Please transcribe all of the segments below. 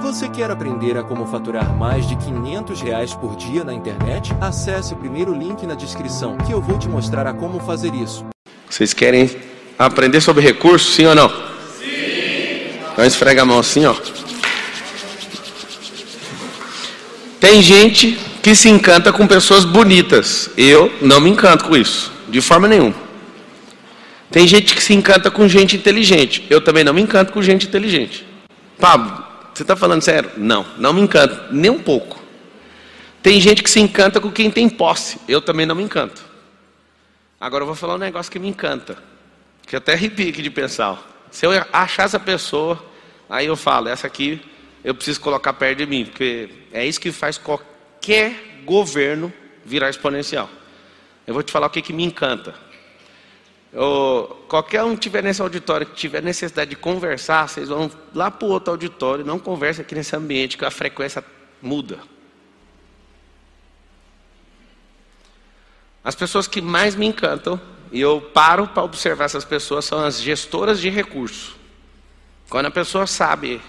Você quer aprender a como faturar mais de 500 reais por dia na internet? Acesse o primeiro link na descrição que eu vou te mostrar a como fazer isso. Vocês querem aprender sobre recursos, sim ou não? Sim. Então esfrega a mão assim, ó. Tem gente que se encanta com pessoas bonitas. Eu não me encanto com isso, de forma nenhuma. Tem gente que se encanta com gente inteligente. Eu também não me encanto com gente inteligente. Pablo, você está falando sério? Não, não me encanta, nem um pouco. Tem gente que se encanta com quem tem posse. Eu também não me encanto. Agora eu vou falar um negócio que me encanta. Que até arrepio aqui de pensar. Se eu achar essa pessoa, aí eu falo, essa aqui eu preciso colocar perto de mim. Porque é isso que faz qualquer governo virar exponencial. Eu vou te falar o que, que me encanta. Eu, qualquer um que tiver nesse auditório que tiver necessidade de conversar, vocês vão lá para o outro auditório, não converse aqui nesse ambiente que a frequência muda. As pessoas que mais me encantam, e eu paro para observar essas pessoas, são as gestoras de recursos. Quando a pessoa sabe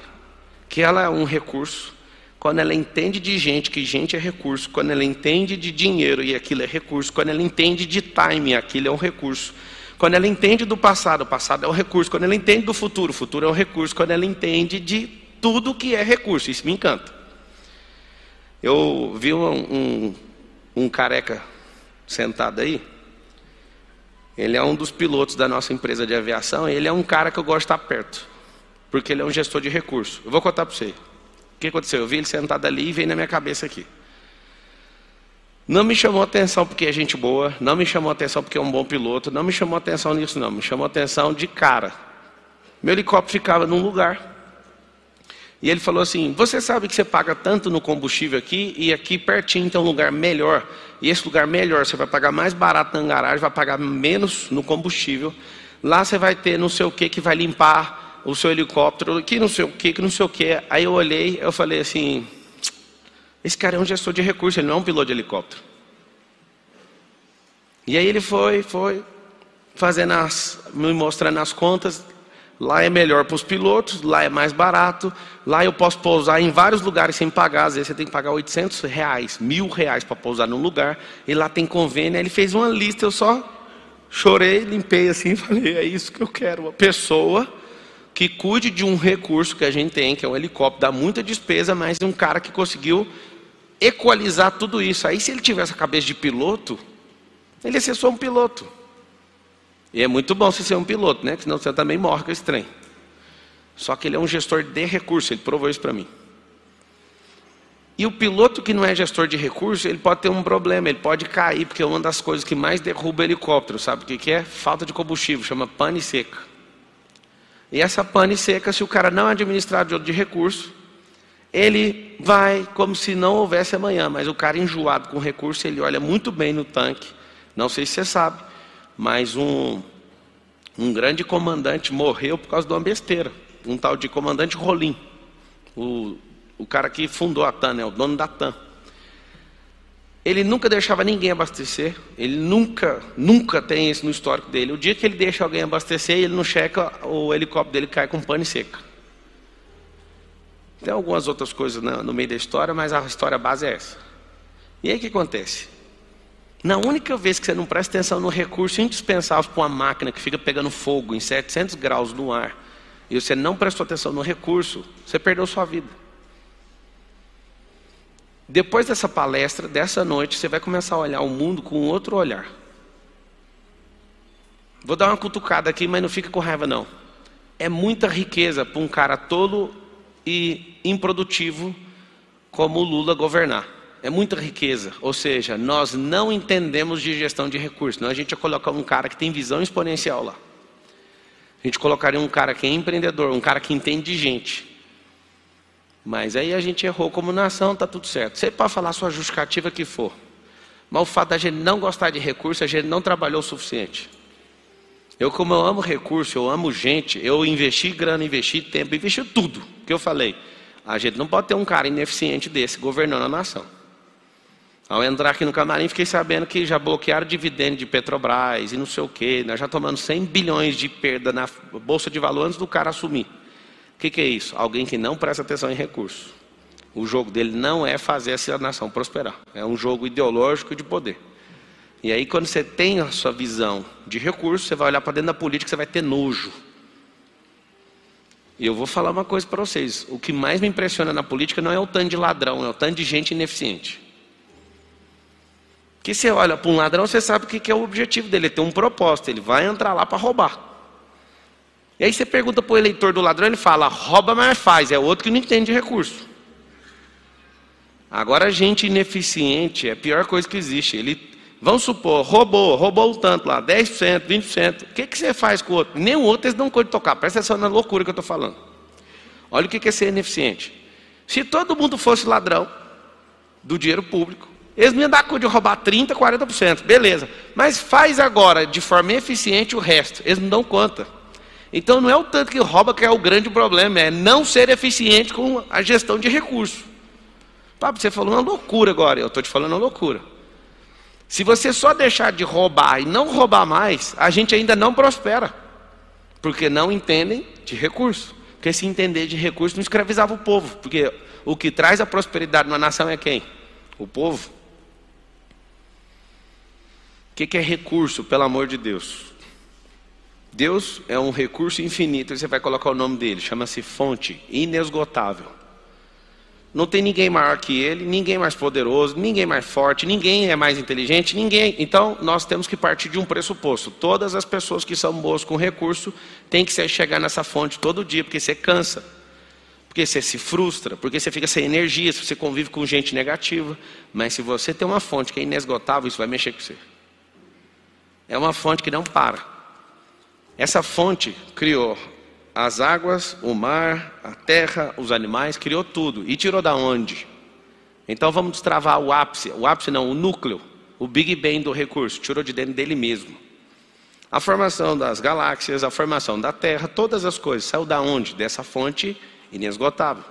que ela é um recurso, quando ela entende de gente, que gente é recurso, quando ela entende de dinheiro e aquilo é recurso, quando ela entende de time, aquilo é um recurso. Quando ela entende do passado, o passado é um recurso. Quando ela entende do futuro, o futuro é um recurso. Quando ela entende de tudo que é recurso, isso me encanta. Eu vi um, um, um careca sentado aí. Ele é um dos pilotos da nossa empresa de aviação. ele é um cara que eu gosto de estar perto, porque ele é um gestor de recursos. Eu vou contar para você. O que aconteceu? Eu vi ele sentado ali e veio na minha cabeça aqui. Não me chamou atenção porque é gente boa, não me chamou atenção porque é um bom piloto, não me chamou atenção nisso, não. Me chamou atenção de cara. Meu helicóptero ficava num lugar. E ele falou assim: Você sabe que você paga tanto no combustível aqui, e aqui pertinho tem um lugar melhor. E esse lugar melhor você vai pagar mais barato na garagem, vai pagar menos no combustível. Lá você vai ter não sei o que que vai limpar o seu helicóptero, que não sei o que, que não sei o que. Aí eu olhei, eu falei assim: esse cara é um gestor de recursos, ele não é um piloto de helicóptero. E aí ele foi, foi, fazendo as, me mostrando as contas. Lá é melhor para os pilotos, lá é mais barato. Lá eu posso pousar em vários lugares sem pagar. Às vezes você tem que pagar 800 reais, mil reais para pousar num lugar. E lá tem convênio. Aí ele fez uma lista, eu só chorei, limpei assim e falei: é isso que eu quero. Uma pessoa que cuide de um recurso que a gente tem, que é um helicóptero, dá muita despesa, mas um cara que conseguiu equalizar tudo isso. Aí, se ele tivesse a cabeça de piloto, ele ia ser só um piloto. E é muito bom você ser um piloto, né? Senão você também morre com esse trem. Só que ele é um gestor de recursos, ele provou isso para mim. E o piloto que não é gestor de recursos, ele pode ter um problema, ele pode cair, porque é uma das coisas que mais derruba helicóptero, sabe o que, que é? Falta de combustível, chama pane seca. E essa pane seca, se o cara não administrar de recursos, ele vai como se não houvesse amanhã, mas o cara enjoado com recurso, ele olha muito bem no tanque. Não sei se você sabe, mas um, um grande comandante morreu por causa de uma besteira. Um tal de comandante Rolim. O, o cara que fundou a TAM, né, o dono da TAM. Ele nunca deixava ninguém abastecer. Ele nunca, nunca tem isso no histórico dele. O dia que ele deixa alguém abastecer, ele não checa, o helicóptero dele cai com pane seca. Tem algumas outras coisas no meio da história, mas a história base é essa. E aí o que acontece? Na única vez que você não presta atenção no recurso indispensável para uma máquina que fica pegando fogo em 700 graus no ar, e você não prestou atenção no recurso, você perdeu sua vida. Depois dessa palestra, dessa noite, você vai começar a olhar o mundo com outro olhar. Vou dar uma cutucada aqui, mas não fica com raiva não. É muita riqueza para um cara tolo e improdutivo como o Lula governar. É muita riqueza, ou seja, nós não entendemos de gestão de recursos. Não, a gente ia colocar um cara que tem visão exponencial lá. A gente colocaria um cara que é empreendedor, um cara que entende de gente. Mas aí a gente errou como nação, está tudo certo. Você pode falar a sua justificativa que for. Mas o fato da gente não gostar de recursos, a gente não trabalhou o suficiente. Eu, como eu amo recurso, eu amo gente, eu investi grana, investi tempo, investi tudo que eu falei. A gente não pode ter um cara ineficiente desse governando a nação. Ao entrar aqui no camarim, fiquei sabendo que já bloquearam dividendo de Petrobras e não sei o quê. Nós já tomamos 100 bilhões de perda na Bolsa de Valores antes do cara assumir. que, que é isso? Alguém que não presta atenção em recursos. O jogo dele não é fazer essa nação prosperar. É um jogo ideológico de poder. E aí, quando você tem a sua visão de recursos, você vai olhar para dentro da política, você vai ter nojo. E eu vou falar uma coisa para vocês: o que mais me impressiona na política não é o tanto de ladrão, é o tanto de gente ineficiente. Que você olha para um ladrão, você sabe o que é o objetivo dele, ele tem um propósito, ele vai entrar lá para roubar. E aí você pergunta para o eleitor do ladrão, ele fala, rouba, mas faz, é outro que não entende de recurso. Agora, gente ineficiente é a pior coisa que existe. Ele, vamos supor, roubou, roubou um tanto lá, 10%, 20%. O que, você faz com o outro? Nem o outro eles não de tocar. Presta atenção na loucura que eu estou falando. Olha o que é ser ineficiente. Se todo mundo fosse ladrão do dinheiro público, eles não iam dar conta de roubar 30%, 40%, beleza. Mas faz agora de forma eficiente o resto. Eles não dão conta. Então não é o tanto que rouba que é o grande problema, é não ser eficiente com a gestão de recursos. Pablo, você falou uma loucura agora, eu estou te falando uma loucura. Se você só deixar de roubar e não roubar mais, a gente ainda não prospera. Porque não entendem de recurso. Porque se entender de recurso não escravizava o povo. Porque o que traz a prosperidade numa nação é quem? O povo. O que, é recurso, pelo amor de Deus? Deus é um recurso infinito, você vai colocar o nome dele, chama-se fonte inesgotável. Não tem ninguém maior que ele, ninguém mais poderoso, ninguém mais forte, ninguém é mais inteligente, ninguém. Então, nós temos que partir de um pressuposto. Todas as pessoas que são boas com recurso têm que chegar nessa fonte todo dia, porque você cansa, porque você se frustra, porque você fica sem energia, se você convive com gente negativa. Mas se você tem uma fonte que é inesgotável, isso vai mexer com você. É uma fonte que não para. Essa fonte criou as águas, o mar, a terra, os animais, criou tudo. E tirou da onde? Então vamos destravar o ápice, o ápice não, o núcleo, o Big Bang do recurso, tirou de dentro dele mesmo. A formação das galáxias, a formação da Terra, todas as coisas, saiu da onde? Dessa fonte inesgotável.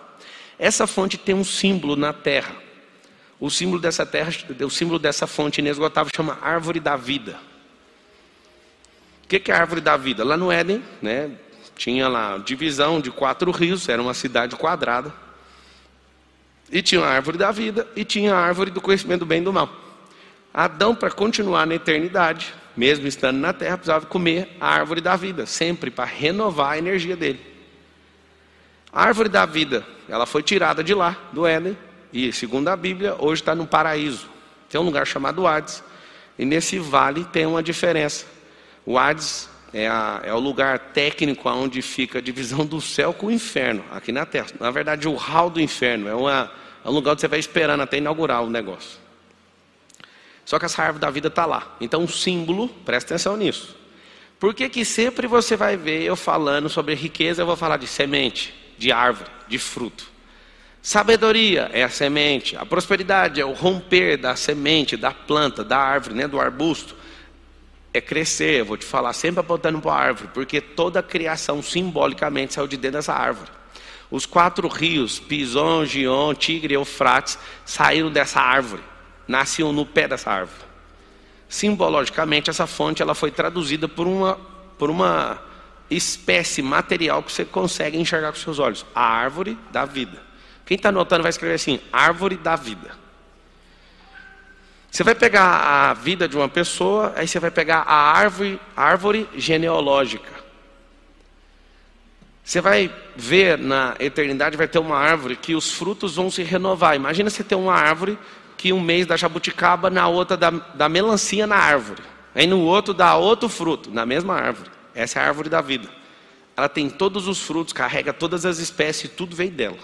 Essa fonte tem um símbolo na Terra. O símbolo dessa terra, o símbolo dessa fonte inesgotável chama árvore da vida que, que é a árvore da vida? Lá no Éden, né, tinha lá divisão de quatro rios, era uma cidade quadrada. E tinha a árvore da vida e tinha a árvore do conhecimento do bem e do mal. Adão, para continuar na eternidade, mesmo estando na terra, precisava comer a árvore da vida, sempre para renovar a energia dele. A árvore da vida, ela foi tirada de lá, do Éden, e segundo a Bíblia, hoje está no paraíso. Tem um lugar chamado Hades, e nesse vale tem uma diferença. O Hades é, a, é, o lugar técnico onde fica a divisão do céu com o inferno, aqui na terra. Na verdade, o hall do inferno é, uma, é um lugar onde você vai esperando até inaugurar o negócio. Só que essa árvore da vida está lá. Então, um símbolo, presta atenção nisso. Por que, que sempre você vai ver eu falando sobre riqueza, eu vou falar de semente, de árvore, de fruto. Sabedoria é a semente, a prosperidade é o romper da semente, da planta, da árvore, né, do arbusto é crescer. Eu vou te falar sempre apontando para a árvore, porque toda a criação simbolicamente saiu de dentro dessa árvore. Os quatro rios, Pison, Gion, Tigre e Eufrates, saíram dessa árvore, nasciam no pé dessa árvore. Simbologicamente, essa fonte ela foi traduzida por uma, por uma espécie material que você consegue enxergar com seus olhos: a árvore da vida. Quem está anotando vai escrever assim: árvore da vida. Você vai pegar a vida de uma pessoa, aí você vai pegar a árvore, árvore genealógica. Você vai ver na eternidade, vai ter uma árvore que os frutos vão se renovar. Imagina você ter uma árvore que um mês dá jabuticaba, na outra dá, dá melancia na árvore. Aí no outro dá outro fruto, na mesma árvore. Essa é a árvore da vida. Ela tem todos os frutos, carrega todas as espécies, tudo vem dela.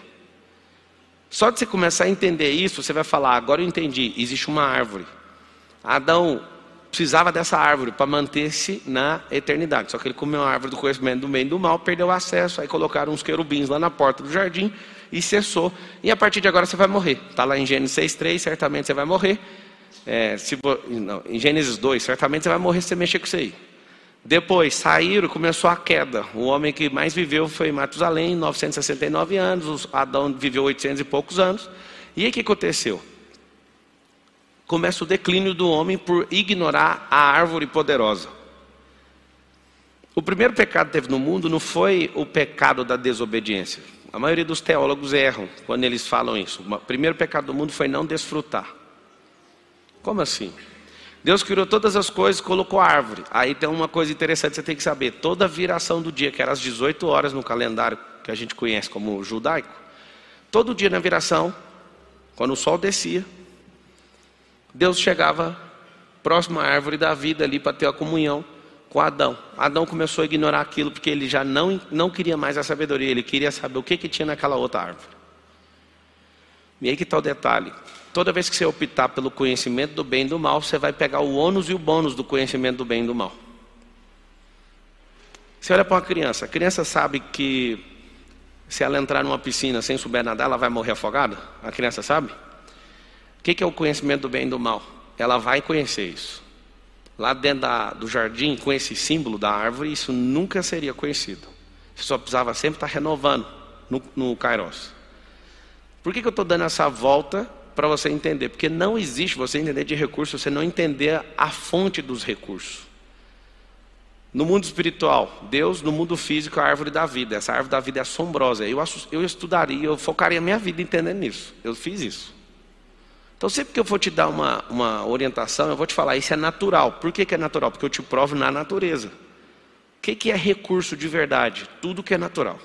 Só de você começar a entender isso, você vai falar: agora eu entendi, existe uma árvore. Adão precisava dessa árvore para manter-se na eternidade. Só que ele comeu a árvore do conhecimento do bem e do mal, perdeu acesso, aí colocaram uns querubins lá na porta do jardim e cessou. E a partir de agora você vai morrer. Está lá em Gênesis 6,3, certamente você vai morrer. É, se, não, em Gênesis 2, certamente você vai morrer se você mexer com isso aí. Depois saíram, começou a queda. O homem que mais viveu foi Matusalém, 969 anos. Adão viveu 800 e poucos anos. E aí o que aconteceu? Começa o declínio do homem por ignorar a árvore poderosa. O primeiro pecado que teve no mundo não foi o pecado da desobediência. A maioria dos teólogos erram quando eles falam isso. O primeiro pecado do mundo foi não desfrutar. Como assim? Deus criou todas as coisas, colocou a árvore. Aí tem uma coisa interessante que você tem que saber: toda viração do dia, que era às 18 horas no calendário que a gente conhece como judaico, todo dia na viração, quando o sol descia, Deus chegava próximo à árvore da vida ali para ter a comunhão com Adão. Adão começou a ignorar aquilo porque ele já não, não queria mais a sabedoria, ele queria saber o que, que tinha naquela outra árvore. E aí que está o detalhe. Toda vez que você optar pelo conhecimento do bem e do mal, você vai pegar o ônus e o bônus do conhecimento do bem e do mal. Você olha para uma criança, a criança sabe que se ela entrar numa piscina sem souber nadar, ela vai morrer afogada? A criança sabe? O que é o conhecimento do bem e do mal? Ela vai conhecer isso. Lá dentro da, do jardim, com esse símbolo da árvore, isso nunca seria conhecido. Você só precisava sempre estar renovando no, no Kairos. Por que, que eu estou dando essa volta para você entender? Porque não existe você entender de recurso, você não entender a fonte dos recursos. No mundo espiritual, Deus, no mundo físico, a árvore da vida. Essa árvore da vida é assombrosa. Eu, eu estudaria, eu focaria minha vida entendendo isso. Eu fiz isso. Então, sempre que eu for te dar uma, uma orientação, eu vou te falar, isso é natural. Por que, que é natural? Porque eu te provo na natureza. O que, que é recurso de verdade? Tudo que é natural.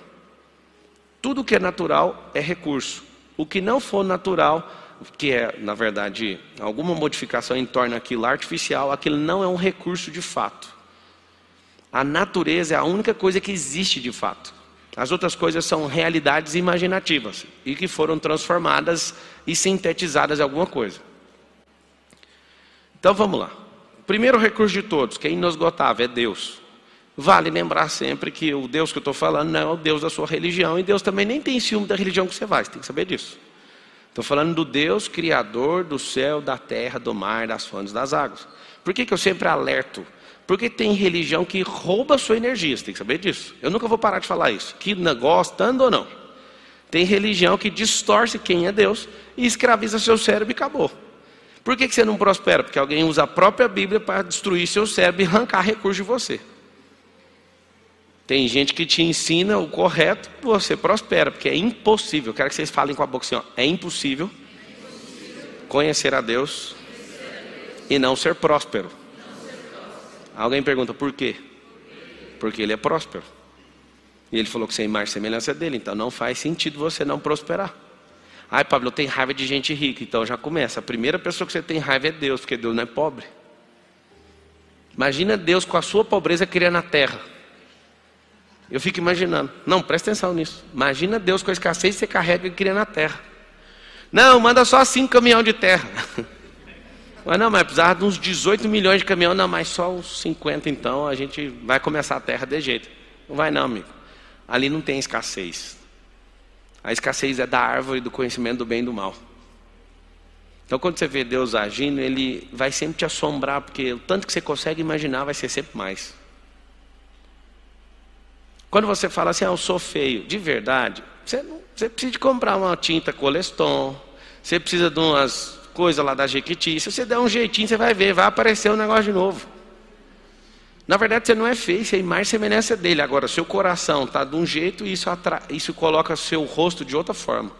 Tudo que é natural é recurso. O que não for natural, que é, na verdade, alguma modificação em torno daquilo artificial, aquilo não é um recurso de fato. A natureza é a única coisa que existe de fato. As outras coisas são realidades imaginativas e que foram transformadas e sintetizadas em alguma coisa. Então vamos lá. O primeiro recurso de todos, que é inesgotável, é Deus. Vale lembrar sempre que o Deus que eu estou falando não é o Deus da sua religião, e Deus também nem tem ciúme da religião que você vai, você tem que saber disso. Estou falando do Deus criador do céu, da terra, do mar, das fontes, das águas. Por que, que eu sempre alerto? Porque tem religião que rouba a sua energia, você tem que saber disso. Eu nunca vou parar de falar isso, que gostando ou não. Tem religião que distorce quem é Deus e escraviza seu cérebro e acabou. Por que, que você não prospera? Porque alguém usa a própria Bíblia para destruir seu cérebro e arrancar recursos de você. Tem gente que te ensina o correto, você prospera, porque é impossível. Eu quero que vocês falem com a boca assim: ó, é impossível conhecer a Deus e não ser próspero. Alguém pergunta por quê? Porque ele é próspero. E ele falou que você é imagem e semelhança dele, então não faz sentido você não prosperar. Ai, Pablo, eu tenho raiva de gente rica, então já começa. A primeira pessoa que você tem raiva é Deus, porque Deus não é pobre. Imagina Deus com a sua pobreza criando a terra. Eu fico imaginando. Não, presta atenção nisso. Imagina Deus com a escassez que você carrega e cria na terra. Não, manda só cinco caminhão de terra. Mas não, mas precisava de uns 18 milhões de caminhão, não, mas só uns 50 então, a gente vai começar a terra de jeito. Não vai não, amigo. Ali não tem escassez. A escassez é da árvore do conhecimento do bem e do mal. Então quando você vê Deus agindo, Ele vai sempre te assombrar, porque o tanto que você consegue imaginar vai ser sempre mais. Quando você fala assim, ah, eu sou feio, de verdade, você, não, você precisa comprar uma tinta Coleston, você precisa de umas coisas lá da Jequiti. Se você der um jeitinho, você vai ver, vai aparecer um negócio de novo. Na verdade, você não é feio, você é mais semelhança dele. Agora, seu coração está de um jeito e isso, atra... isso coloca seu rosto de outra forma.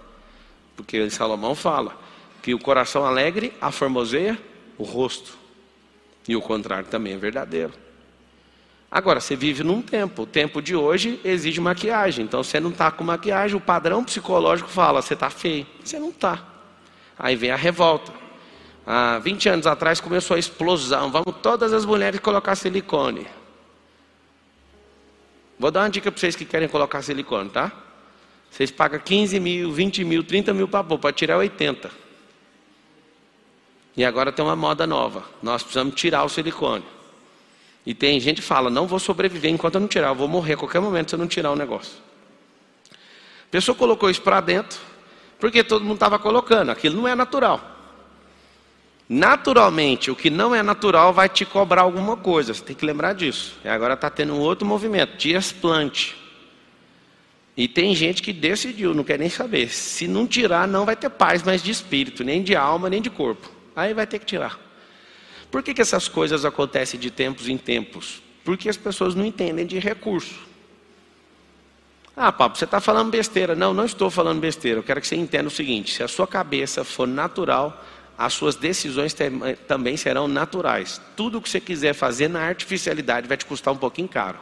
Porque Salomão fala que o coração alegre aformoseia o rosto. E o contrário também é verdadeiro. Agora, você vive num tempo. O tempo de hoje exige maquiagem. Então, você não está com maquiagem, o padrão psicológico fala, você está feio. Você não está. Aí vem a revolta. Há 20 anos atrás começou a explosão. Vamos todas as mulheres colocar silicone. Vou dar uma dica para vocês que querem colocar silicone, tá? Vocês pagam 15 mil, 20 mil, 30 mil para tirar 80. E agora tem uma moda nova. Nós precisamos tirar o silicone. E tem gente que fala, não vou sobreviver enquanto eu não tirar, eu vou morrer a qualquer momento se eu não tirar o negócio. A pessoa colocou isso para dentro, porque todo mundo estava colocando, aquilo não é natural. Naturalmente, o que não é natural vai te cobrar alguma coisa, você tem que lembrar disso. E agora está tendo um outro movimento, transplante. E tem gente que decidiu, não quer nem saber. Se não tirar, não vai ter paz mais de espírito, nem de alma, nem de corpo. Aí vai ter que tirar. Por que, que essas coisas acontecem de tempos em tempos? Porque as pessoas não entendem de recurso. Ah, papo, você está falando besteira. Não, não estou falando besteira. Eu quero que você entenda o seguinte: se a sua cabeça for natural, as suas decisões também serão naturais. Tudo que você quiser fazer na artificialidade vai te custar um pouquinho caro.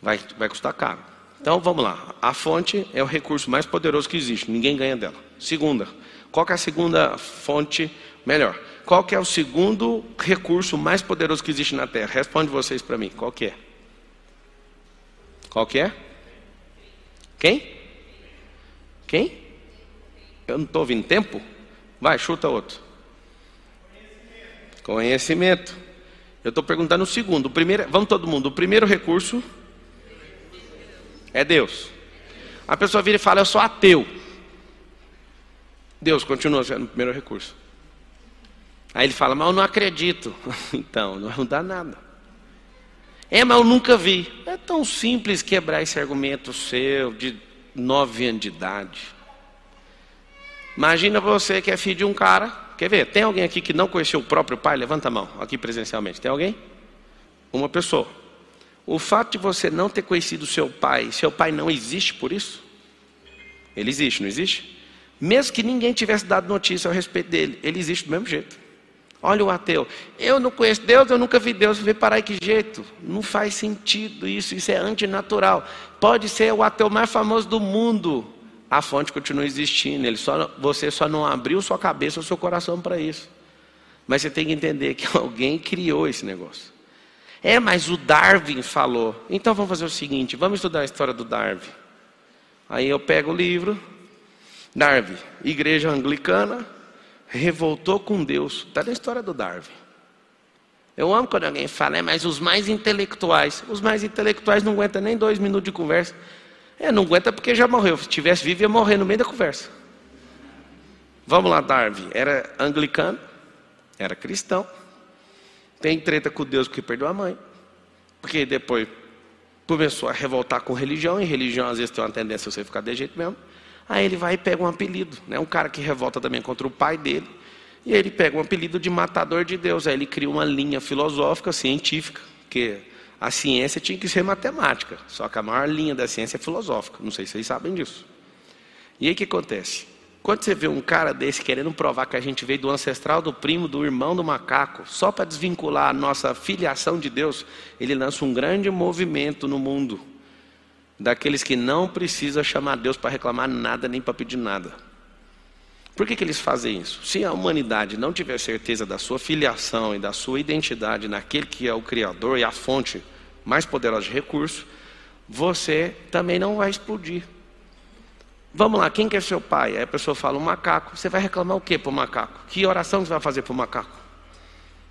Vai, vai custar caro. Então vamos lá. A fonte é o recurso mais poderoso que existe. Ninguém ganha dela. Segunda. Qual é a segunda fonte melhor? Qual que é o segundo recurso mais poderoso que existe na Terra? Responde vocês para mim. Qual que é? Qual que é? Quem? Quem? Eu não estou ouvindo tempo? Vai, chuta outro. Conhecimento. Conhecimento. Eu estou perguntando o segundo. O primeiro, vamos todo mundo. O primeiro recurso é Deus. A pessoa vira e fala: Eu sou ateu. Deus continua sendo o primeiro recurso. Aí ele fala: Mas eu não acredito. então, não mudar nada. É, mas eu nunca vi. É tão simples quebrar esse argumento seu de nove anos de idade. Imagina você que é filho de um cara. Quer ver? Tem alguém aqui que não conheceu o próprio pai? Levanta a mão, aqui presencialmente. Tem alguém? Uma pessoa. O fato de você não ter conhecido seu pai, seu pai não existe por isso? Ele existe, não existe? Mesmo que ninguém tivesse dado notícia a respeito dele, ele existe do mesmo jeito. Olha o ateu. Eu não conheço Deus, eu nunca vi Deus. Vê parar que jeito. Não faz sentido isso, isso é antinatural. Pode ser o ateu mais famoso do mundo a fonte continua existindo. Ele só, você só não abriu sua cabeça ou seu coração para isso. Mas você tem que entender que alguém criou esse negócio. É, mas o Darwin falou. Então vamos fazer o seguinte: vamos estudar a história do Darwin. Aí eu pego o livro. Darwin, igreja anglicana, revoltou com Deus. Está na história do Darwin. Eu amo quando alguém fala, é, mas os mais intelectuais. Os mais intelectuais não aguentam nem dois minutos de conversa. É, não aguenta porque já morreu. Se tivesse vivo, ia morrer no meio da conversa. Vamos lá, Darwin. Era anglicano, era cristão. Tem treta com Deus porque perdeu a mãe. Porque depois começou a revoltar com religião, e religião às vezes tem uma tendência a você ficar de jeito mesmo. Aí ele vai e pega um apelido, né? um cara que revolta também contra o pai dele, e ele pega um apelido de matador de Deus. Aí ele cria uma linha filosófica, científica, que a ciência tinha que ser matemática, só que a maior linha da ciência é filosófica. Não sei se vocês sabem disso. E aí o que acontece? Quando você vê um cara desse querendo provar que a gente veio do ancestral, do primo, do irmão do macaco, só para desvincular a nossa filiação de Deus, ele lança um grande movimento no mundo daqueles que não precisa chamar Deus para reclamar nada nem para pedir nada. Por que, que eles fazem isso? Se a humanidade não tiver certeza da sua filiação e da sua identidade naquele que é o Criador e a fonte mais poderosa de recurso, você também não vai explodir. Vamos lá, quem que é seu pai? Aí a pessoa fala, um macaco. Você vai reclamar o que para o macaco? Que oração você vai fazer para o macaco?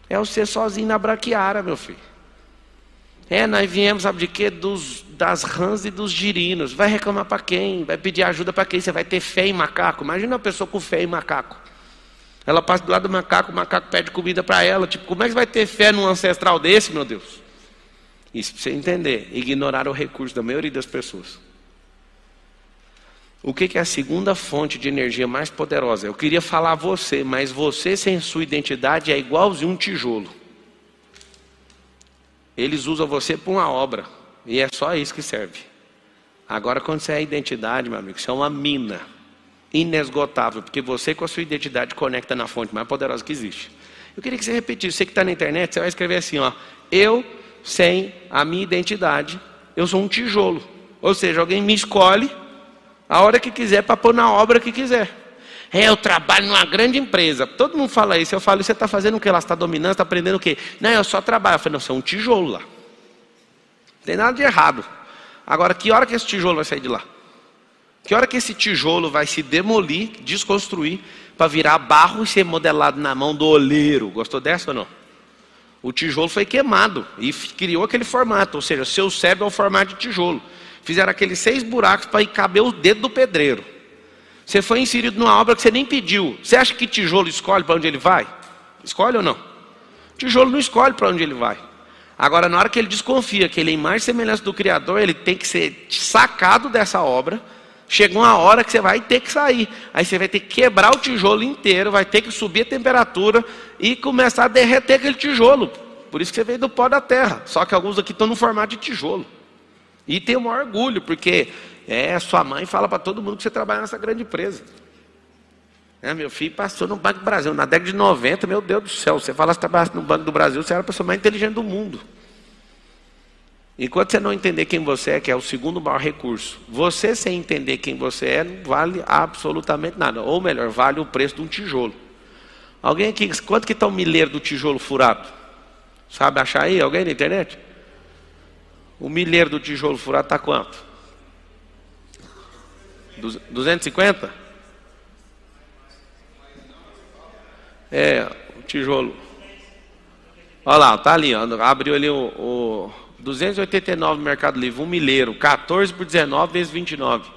É o ser sozinho na braquiara, meu filho. É, nós viemos, sabe de quê? Dos, das rãs e dos girinos. Vai reclamar para quem? Vai pedir ajuda para quem? Você vai ter fé em macaco? Imagina uma pessoa com fé em macaco. Ela passa do lado do macaco, o macaco pede comida para ela. Tipo, como é que vai ter fé num ancestral desse, meu Deus? Isso para você entender. Ignorar o recurso da maioria das pessoas. O que é a segunda fonte de energia mais poderosa? Eu queria falar você, mas você sem sua identidade é igualzinho um tijolo. Eles usam você para uma obra. E é só isso que serve. Agora, quando você é identidade, meu amigo, você é uma mina inesgotável, porque você com a sua identidade conecta na fonte mais poderosa que existe. Eu queria que você repetisse. Você que está na internet, você vai escrever assim: ó, eu sem a minha identidade, eu sou um tijolo. Ou seja, alguém me escolhe a hora que quiser para pôr na obra que quiser. É, eu trabalho numa grande empresa. Todo mundo fala isso. Eu falo, você está fazendo o que? Ela está dominando, está aprendendo o quê? Não, eu só trabalho. Eu falei, não, você é um tijolo lá. Não tem nada de errado. Agora, que hora que esse tijolo vai sair de lá? Que hora que esse tijolo vai se demolir, desconstruir, para virar barro e ser modelado na mão do oleiro? Gostou dessa ou não? O tijolo foi queimado e criou aquele formato, ou seja, seu cérebro é o formato de tijolo. Fizeram aqueles seis buracos para caber o dedo do pedreiro. Você foi inserido numa obra que você nem pediu. Você acha que tijolo escolhe para onde ele vai? Escolhe ou não? Tijolo não escolhe para onde ele vai. Agora, na hora que ele desconfia que ele é mais semelhança do Criador, ele tem que ser sacado dessa obra. Chega uma hora que você vai ter que sair. Aí você vai ter que quebrar o tijolo inteiro, vai ter que subir a temperatura e começar a derreter aquele tijolo. Por isso que você veio do pó da terra. Só que alguns aqui estão no formato de tijolo. E tem um orgulho, porque é, sua mãe fala para todo mundo que você trabalha nessa grande empresa. É, meu filho passou no Banco do Brasil. Na década de 90, meu Deus do céu, você fala que trabalhasse no Banco do Brasil, você era a pessoa mais inteligente do mundo. Enquanto você não entender quem você é, que é o segundo maior recurso, você sem entender quem você é, não vale absolutamente nada. Ou melhor, vale o preço de um tijolo. Alguém aqui, quanto que está o milheiro do tijolo furado? Sabe achar aí? Alguém na internet? O milheiro do tijolo furado está quanto? 250? É, o tijolo. Olha lá, tá ali, ó, abriu ali o, o 289 no Mercado Livre, um milheiro, 14 por 19 vezes 29.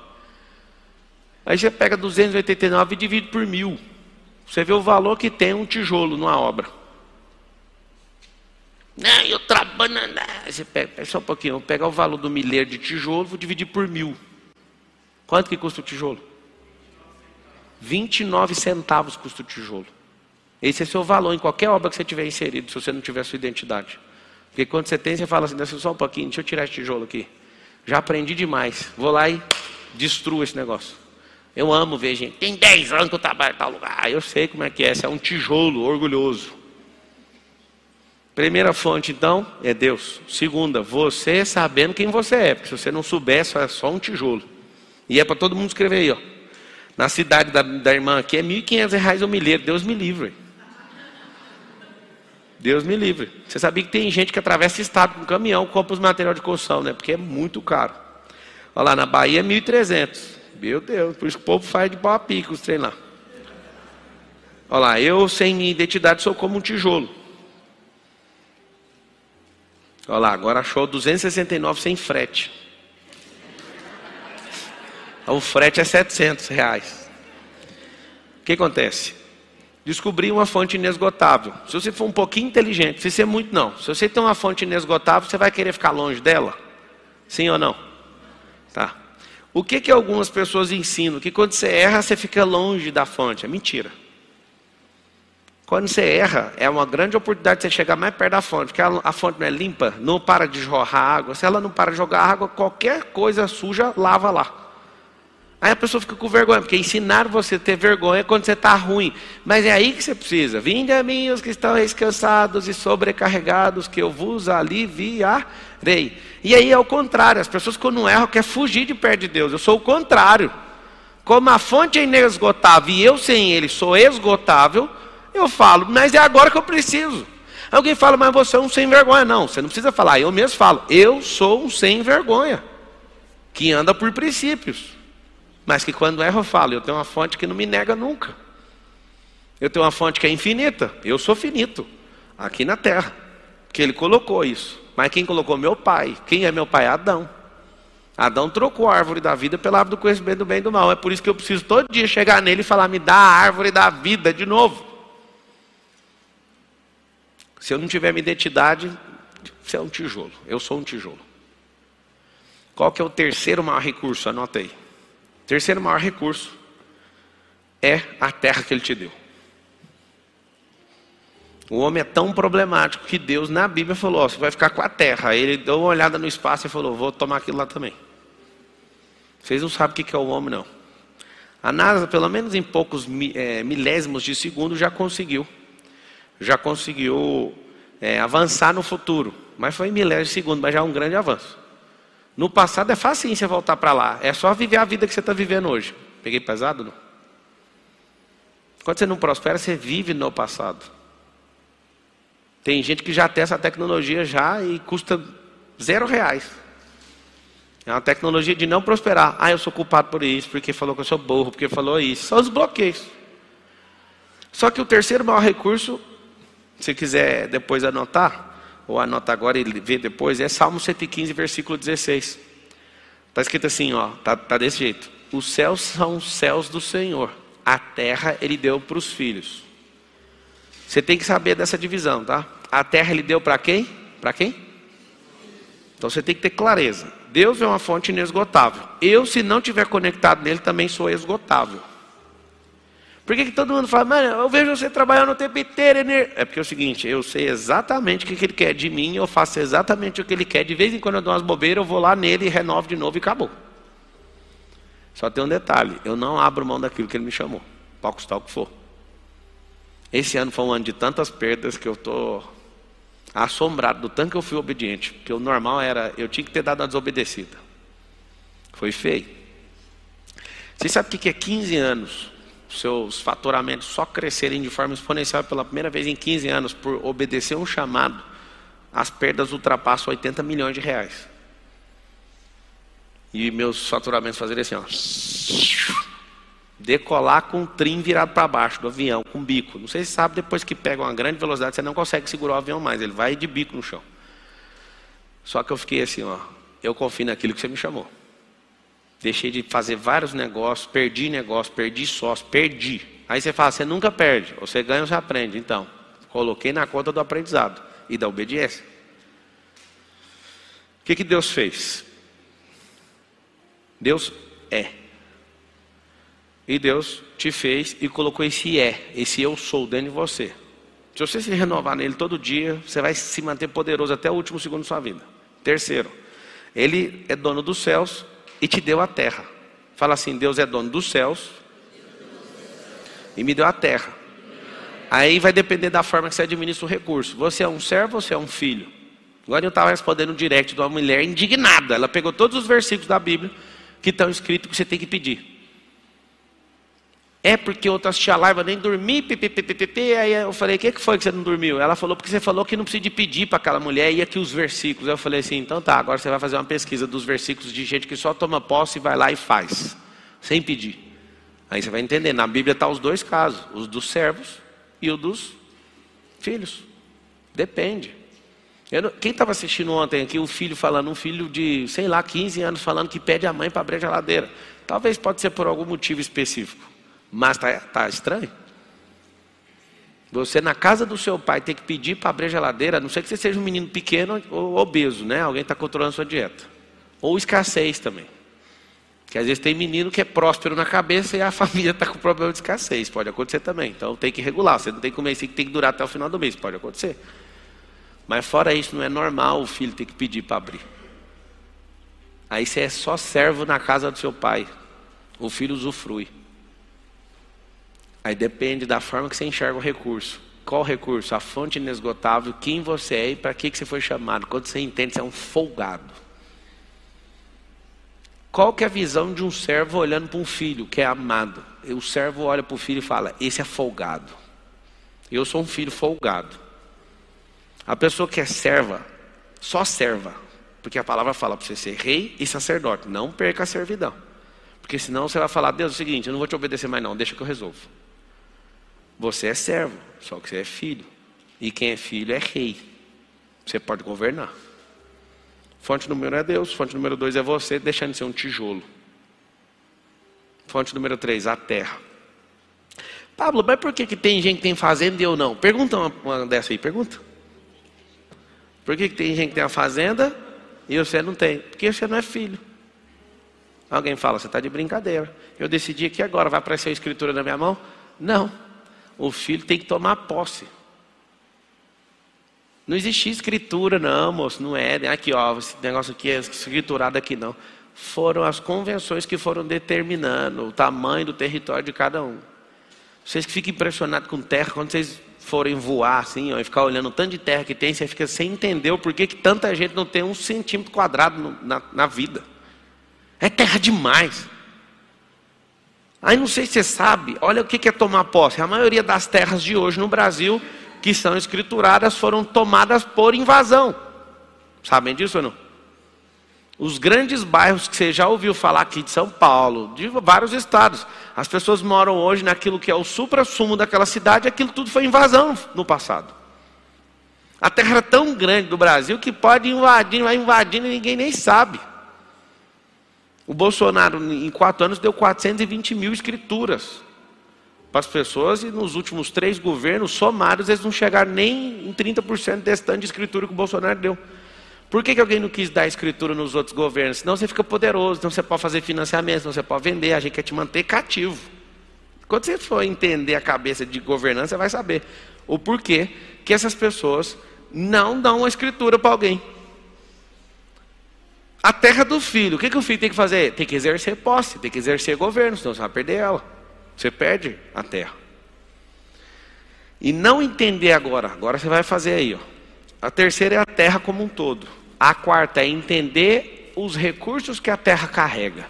Aí você pega 289 e divide por mil. Você vê o valor que tem um tijolo numa obra. Não, eu trabalho. Não. Você pega, só um pouquinho, vou pegar o valor do milheiro de tijolo, vou dividir por mil. Quanto que custa o tijolo? 29 centavos custa o tijolo. Esse é seu valor em qualquer obra que você tiver inserido, se você não tiver sua identidade. Porque quando você tem, você fala assim, só um pouquinho, deixa eu tirar esse tijolo aqui. Já aprendi demais. Vou lá e destruo esse negócio. Eu amo ver gente. Tem 10 anos que eu trabalho em tal lugar. Eu sei como é que é. Esse é um tijolo orgulhoso. Primeira fonte, então, é Deus. Segunda, você sabendo quem você é. Porque se você não souber, é só um tijolo. E é para todo mundo escrever aí, ó. Na cidade da, da irmã aqui é R$ 1.500 o milheiro. Deus me livre. Deus me livre. Você sabia que tem gente que atravessa estado com caminhão, compra os materiais de construção, né? Porque é muito caro. Olha lá, na Bahia é 1.300. Meu Deus, por isso que o povo faz de pau a pico os trem lá. Olha lá, eu sem minha identidade sou como um tijolo. Olha lá, agora achou 269 sem frete. O frete é 700 reais. O que acontece? Descobrir uma fonte inesgotável. Se você for um pouquinho inteligente, se você é muito não. Se você tem uma fonte inesgotável, você vai querer ficar longe dela? Sim ou não? Tá. O que que algumas pessoas ensinam? Que quando você erra, você fica longe da fonte. É mentira. Quando você erra, é uma grande oportunidade de você chegar mais perto da fonte, porque a fonte não é limpa, não para de jorrar água. Se ela não para de jogar água, qualquer coisa suja lava lá. Aí a pessoa fica com vergonha, porque ensinaram você a ter vergonha quando você está ruim. Mas é aí que você precisa. Vinde a mim os que estão descansados e sobrecarregados, que eu vos aliviarei. E aí é o contrário. As pessoas quando erram querem fugir de perto de Deus. Eu sou o contrário. Como a fonte é inesgotável e eu sem ele sou esgotável, eu falo, mas é agora que eu preciso. Alguém fala, mas você é um sem vergonha. Não, você não precisa falar. Eu mesmo falo, eu sou um sem vergonha. Que anda por princípios. Mas que quando erro eu falo, eu tenho uma fonte que não me nega nunca. Eu tenho uma fonte que é infinita. Eu sou finito. Aqui na terra. Que ele colocou isso. Mas quem colocou? Meu pai. Quem é meu pai? Adão. Adão trocou a árvore da vida pela árvore do conhecimento do bem e do mal. É por isso que eu preciso todo dia chegar nele e falar: me dá a árvore da vida de novo. Se eu não tiver minha identidade, você é um tijolo. Eu sou um tijolo. Qual que é o terceiro maior recurso? Anota aí. Terceiro maior recurso é a terra que ele te deu. O homem é tão problemático que Deus na Bíblia falou: ó, você vai ficar com a terra. Aí ele deu uma olhada no espaço e falou: vou tomar aquilo lá também. Vocês não sabem o que é o homem, não. A NASA, pelo menos em poucos é, milésimos de segundo, já conseguiu. Já conseguiu é, avançar no futuro. Mas foi em milésimos de segundo, mas já é um grande avanço. No passado é fácil você voltar para lá. É só viver a vida que você está vivendo hoje. Peguei pesado? Não? Quando você não prospera, você vive no passado. Tem gente que já tem essa tecnologia já e custa zero reais. É uma tecnologia de não prosperar. Ah, eu sou culpado por isso, porque falou que eu sou burro, porque falou isso. São os bloqueios. Só que o terceiro maior recurso, se quiser depois anotar, ou anota agora e vê depois, é Salmo 115, versículo 16. Está escrito assim, ó, tá, tá desse jeito. Os céus são os céus do Senhor, a terra ele deu para os filhos. Você tem que saber dessa divisão, tá? A terra ele deu para quem? Para quem? Então você tem que ter clareza. Deus é uma fonte inesgotável. Eu, se não tiver conectado nele, também sou esgotável. Por que, que todo mundo fala, mano, eu vejo você trabalhando o tempo inteiro? É porque é o seguinte, eu sei exatamente o que, que ele quer de mim, eu faço exatamente o que ele quer. De vez em quando eu dou umas bobeiras, eu vou lá nele renovo de novo e acabou. Só tem um detalhe, eu não abro mão daquilo que ele me chamou, pode custar o que for. Esse ano foi um ano de tantas perdas que eu estou assombrado do tanto que eu fui obediente. Porque o normal era, eu tinha que ter dado uma desobedecida. Foi feio. Você sabe o que é 15 anos? Seus faturamentos só crescerem de forma exponencial pela primeira vez em 15 anos por obedecer um chamado, as perdas ultrapassam 80 milhões de reais. E meus faturamentos fazerem assim, ó decolar com o trim virado para baixo do avião, com bico. Não sei se sabe, depois que pega uma grande velocidade, você não consegue segurar o avião mais, ele vai de bico no chão. Só que eu fiquei assim, ó, eu confio naquilo que você me chamou. Deixei de fazer vários negócios, perdi negócio, perdi sócio, perdi. Aí você fala, você nunca perde, você ganha ou você aprende. Então, coloquei na conta do aprendizado e da obediência. O que, que Deus fez? Deus é. E Deus te fez e colocou esse é, esse eu sou dentro de você. Se você se renovar nele todo dia, você vai se manter poderoso até o último segundo da sua vida. Terceiro, ele é dono dos céus e te deu a terra. Fala assim: Deus é dono dos céus e me deu a terra. Aí vai depender da forma que você administra o recurso. Você é um servo ou você é um filho? Agora eu estava respondendo direct de uma mulher indignada. Ela pegou todos os versículos da Bíblia que estão escritos que você tem que pedir. É porque eu assistia a live, nem dormi. Aí eu falei, o que, foi que você não dormiu? Ela falou, porque você falou que não precisa de pedir para aquela mulher, e aqui os versículos. Eu falei assim, então tá, agora você vai fazer uma pesquisa dos versículos de gente que só toma posse e vai lá e faz, sem pedir. Aí você vai entender, na Bíblia está os dois casos, os dos servos e o dos filhos. Depende. Não, quem estava assistindo ontem aqui, o filho falando, um filho de, sei lá, 15 anos, falando que pede a mãe para abrir a geladeira. Talvez pode ser por algum motivo específico. Mas está tá estranho. Você na casa do seu pai tem que pedir para abrir a geladeira, a não ser que você seja um menino pequeno ou obeso, né? Alguém está controlando a sua dieta. Ou escassez também. Que às vezes tem menino que é próspero na cabeça e a família está com problema de escassez. Pode acontecer também. Então tem que regular. Você não tem que comer assim que tem que durar até o final do mês. Pode acontecer. Mas fora isso, não é normal o filho ter que pedir para abrir. Aí você é só servo na casa do seu pai. O filho usufrui. Aí depende da forma que você enxerga o recurso. Qual o recurso? A fonte inesgotável, quem você é e para que, que você foi chamado. Quando você entende, você é um folgado. Qual que é a visão de um servo olhando para um filho que é amado? O servo olha para o filho e fala: Esse é folgado. Eu sou um filho folgado. A pessoa que é serva, só serva. Porque a palavra fala para você ser rei e sacerdote. Não perca a servidão. Porque senão você vai falar: Deus, é o seguinte, eu não vou te obedecer mais, não, deixa que eu resolvo. Você é servo, só que você é filho. E quem é filho é rei. Você pode governar. Fonte número um é Deus, fonte número dois é você, deixando de ser um tijolo. Fonte número três, a terra. Pablo, mas por que, que tem gente que tem fazenda e eu não? Pergunta uma, uma dessa aí, pergunta. Por que, que tem gente que tem a fazenda e você não tem? Porque você não é filho. Alguém fala, você está de brincadeira. Eu decidi que agora vai aparecer a escritura na minha mão? Não o filho tem que tomar posse. Não existia escritura, não, moço, não é. Aqui, ó, esse negócio aqui é escriturado aqui, não. Foram as convenções que foram determinando o tamanho do território de cada um. Vocês que ficam impressionados com terra, quando vocês forem voar assim, ó, e ficar olhando o tanto de terra que tem, você fica sem entender o porquê que tanta gente não tem um centímetro quadrado no, na, na vida. É terra demais. Aí não sei se você sabe, olha o que é tomar posse. A maioria das terras de hoje no Brasil, que são escrituradas, foram tomadas por invasão. Sabem disso ou não? Os grandes bairros que você já ouviu falar aqui de São Paulo, de vários estados, as pessoas moram hoje naquilo que é o supra-sumo daquela cidade, aquilo tudo foi invasão no passado. A terra é tão grande do Brasil que pode invadir, vai invadindo e ninguém nem sabe. O Bolsonaro, em quatro anos, deu 420 mil escrituras para as pessoas e nos últimos três governos somados eles não chegaram nem em 30% desse tanto de escritura que o Bolsonaro deu. Por que, que alguém não quis dar escritura nos outros governos? Senão você fica poderoso, então você pode fazer financiamento, senão você pode vender, a gente quer te manter cativo. Quando você for entender a cabeça de governança, você vai saber o porquê que essas pessoas não dão uma escritura para alguém. A terra do filho, o que, que o filho tem que fazer? Tem que exercer posse, tem que exercer governo, senão você vai perder ela. Você perde a terra. E não entender agora, agora você vai fazer aí. Ó. A terceira é a terra como um todo. A quarta é entender os recursos que a terra carrega.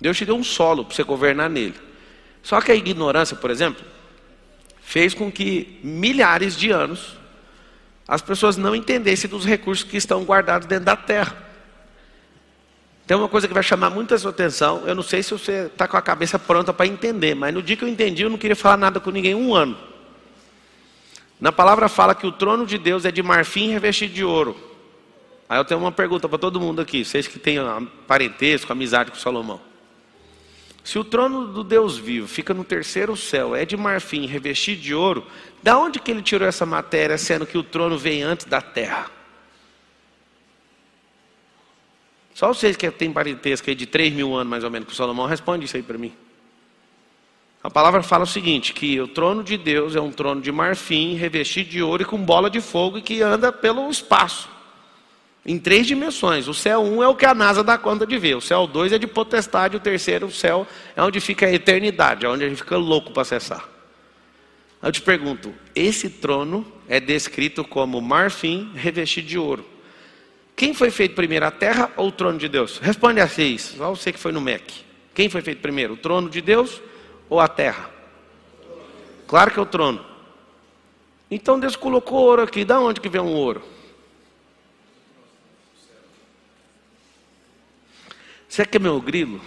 Deus te deu um solo para você governar nele. Só que a ignorância, por exemplo, fez com que milhares de anos as pessoas não entendessem dos recursos que estão guardados dentro da terra. Tem uma coisa que vai chamar muita sua atenção. Eu não sei se você está com a cabeça pronta para entender, mas no dia que eu entendi, eu não queria falar nada com ninguém um ano. Na palavra fala que o trono de Deus é de marfim revestido de ouro. Aí eu tenho uma pergunta para todo mundo aqui, vocês que têm parentesco, amizade com Salomão. Se o trono do Deus vivo fica no terceiro céu, é de marfim revestido de ouro, da onde que ele tirou essa matéria, sendo que o trono vem antes da terra? Só vocês que têm parentesco aí de 3 mil anos mais ou menos com Salomão, responde isso aí para mim. A palavra fala o seguinte: que o trono de Deus é um trono de marfim, revestido de ouro e com bola de fogo e que anda pelo espaço. Em três dimensões. O céu 1 um é o que a NASA dá conta de ver. O céu 2 é de potestade. O terceiro, o céu, é onde fica a eternidade, é onde a gente fica louco para acessar. Eu te pergunto: esse trono é descrito como marfim revestido de ouro. Quem foi feito primeiro, a terra ou o trono de Deus? Responde assim, só você que foi no MEC. Quem foi feito primeiro, o trono de Deus ou a terra? Claro que é o trono. Então Deus colocou ouro aqui. Da onde que vem um ouro? Você quer meu grilo?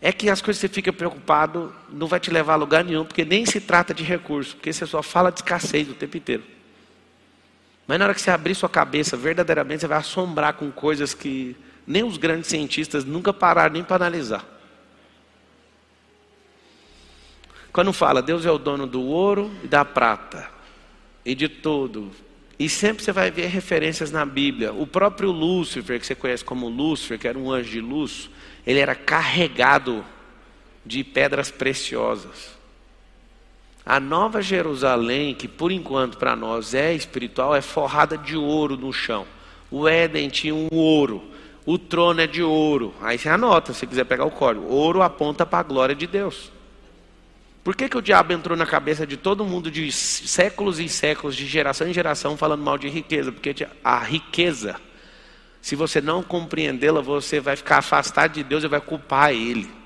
É que as coisas que você fica preocupado não vai te levar a lugar nenhum, porque nem se trata de recurso, porque você só fala de escassez o tempo inteiro. Mas na hora que você abrir sua cabeça, verdadeiramente você vai assombrar com coisas que nem os grandes cientistas nunca pararam nem para analisar. Quando fala, Deus é o dono do ouro e da prata, e de tudo. E sempre você vai ver referências na Bíblia. O próprio Lúcifer, que você conhece como Lúcifer, que era um anjo de luz, ele era carregado de pedras preciosas. A nova Jerusalém, que por enquanto para nós é espiritual, é forrada de ouro no chão. O Éden tinha um ouro, o trono é de ouro. Aí você anota, se quiser pegar o código. Ouro aponta para a glória de Deus. Por que, que o diabo entrou na cabeça de todo mundo de séculos e séculos, de geração em geração, falando mal de riqueza? Porque a riqueza, se você não compreendê-la, você vai ficar afastado de Deus e vai culpar Ele.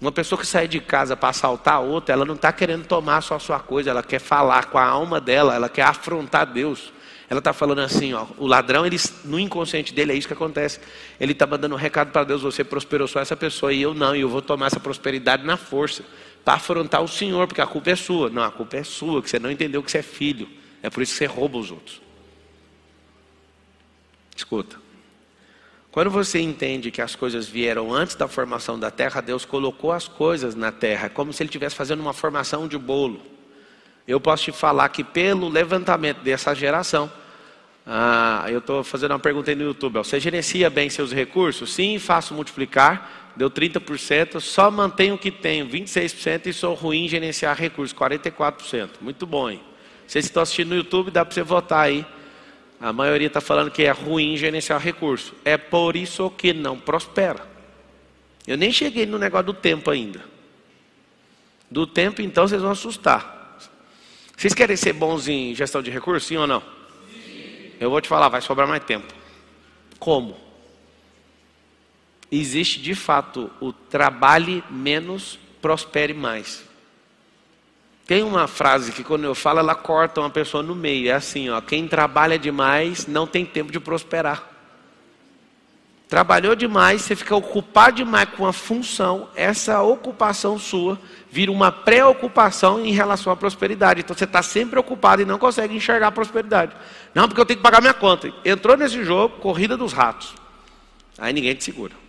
Uma pessoa que sai de casa para assaltar outra, ela não está querendo tomar só a sua coisa, ela quer falar com a alma dela, ela quer afrontar Deus. Ela está falando assim, ó, o ladrão, ele, no inconsciente dele, é isso que acontece. Ele está mandando um recado para Deus, você prosperou só essa pessoa e eu não, e eu vou tomar essa prosperidade na força, para afrontar o Senhor, porque a culpa é sua. Não, a culpa é sua, que você não entendeu que você é filho. É por isso que você rouba os outros. Escuta. Quando você entende que as coisas vieram antes da formação da terra, Deus colocou as coisas na terra, como se Ele estivesse fazendo uma formação de bolo. Eu posso te falar que pelo levantamento dessa geração, ah, eu estou fazendo uma pergunta aí no YouTube. Você gerencia bem seus recursos? Sim, faço multiplicar, deu 30%, só mantenho o que tenho, 26%, e sou ruim em gerenciar recursos, 44%. Muito bom, hein? Vocês estão assistindo no YouTube, dá para você votar aí a maioria está falando que é ruim gerenciar recurso. É por isso que não prospera. Eu nem cheguei no negócio do tempo ainda. Do tempo, então, vocês vão assustar. Vocês querem ser bons em gestão de recursos, sim ou não? Sim. Eu vou te falar, vai sobrar mais tempo. Como? Existe de fato o trabalhe menos, prospere mais. Tem uma frase que quando eu falo, ela corta uma pessoa no meio. É assim, ó, quem trabalha demais não tem tempo de prosperar. Trabalhou demais, você fica ocupado demais com a função, essa ocupação sua vira uma preocupação em relação à prosperidade. Então você está sempre ocupado e não consegue enxergar a prosperidade. Não, porque eu tenho que pagar minha conta. Entrou nesse jogo, corrida dos ratos. Aí ninguém te segura.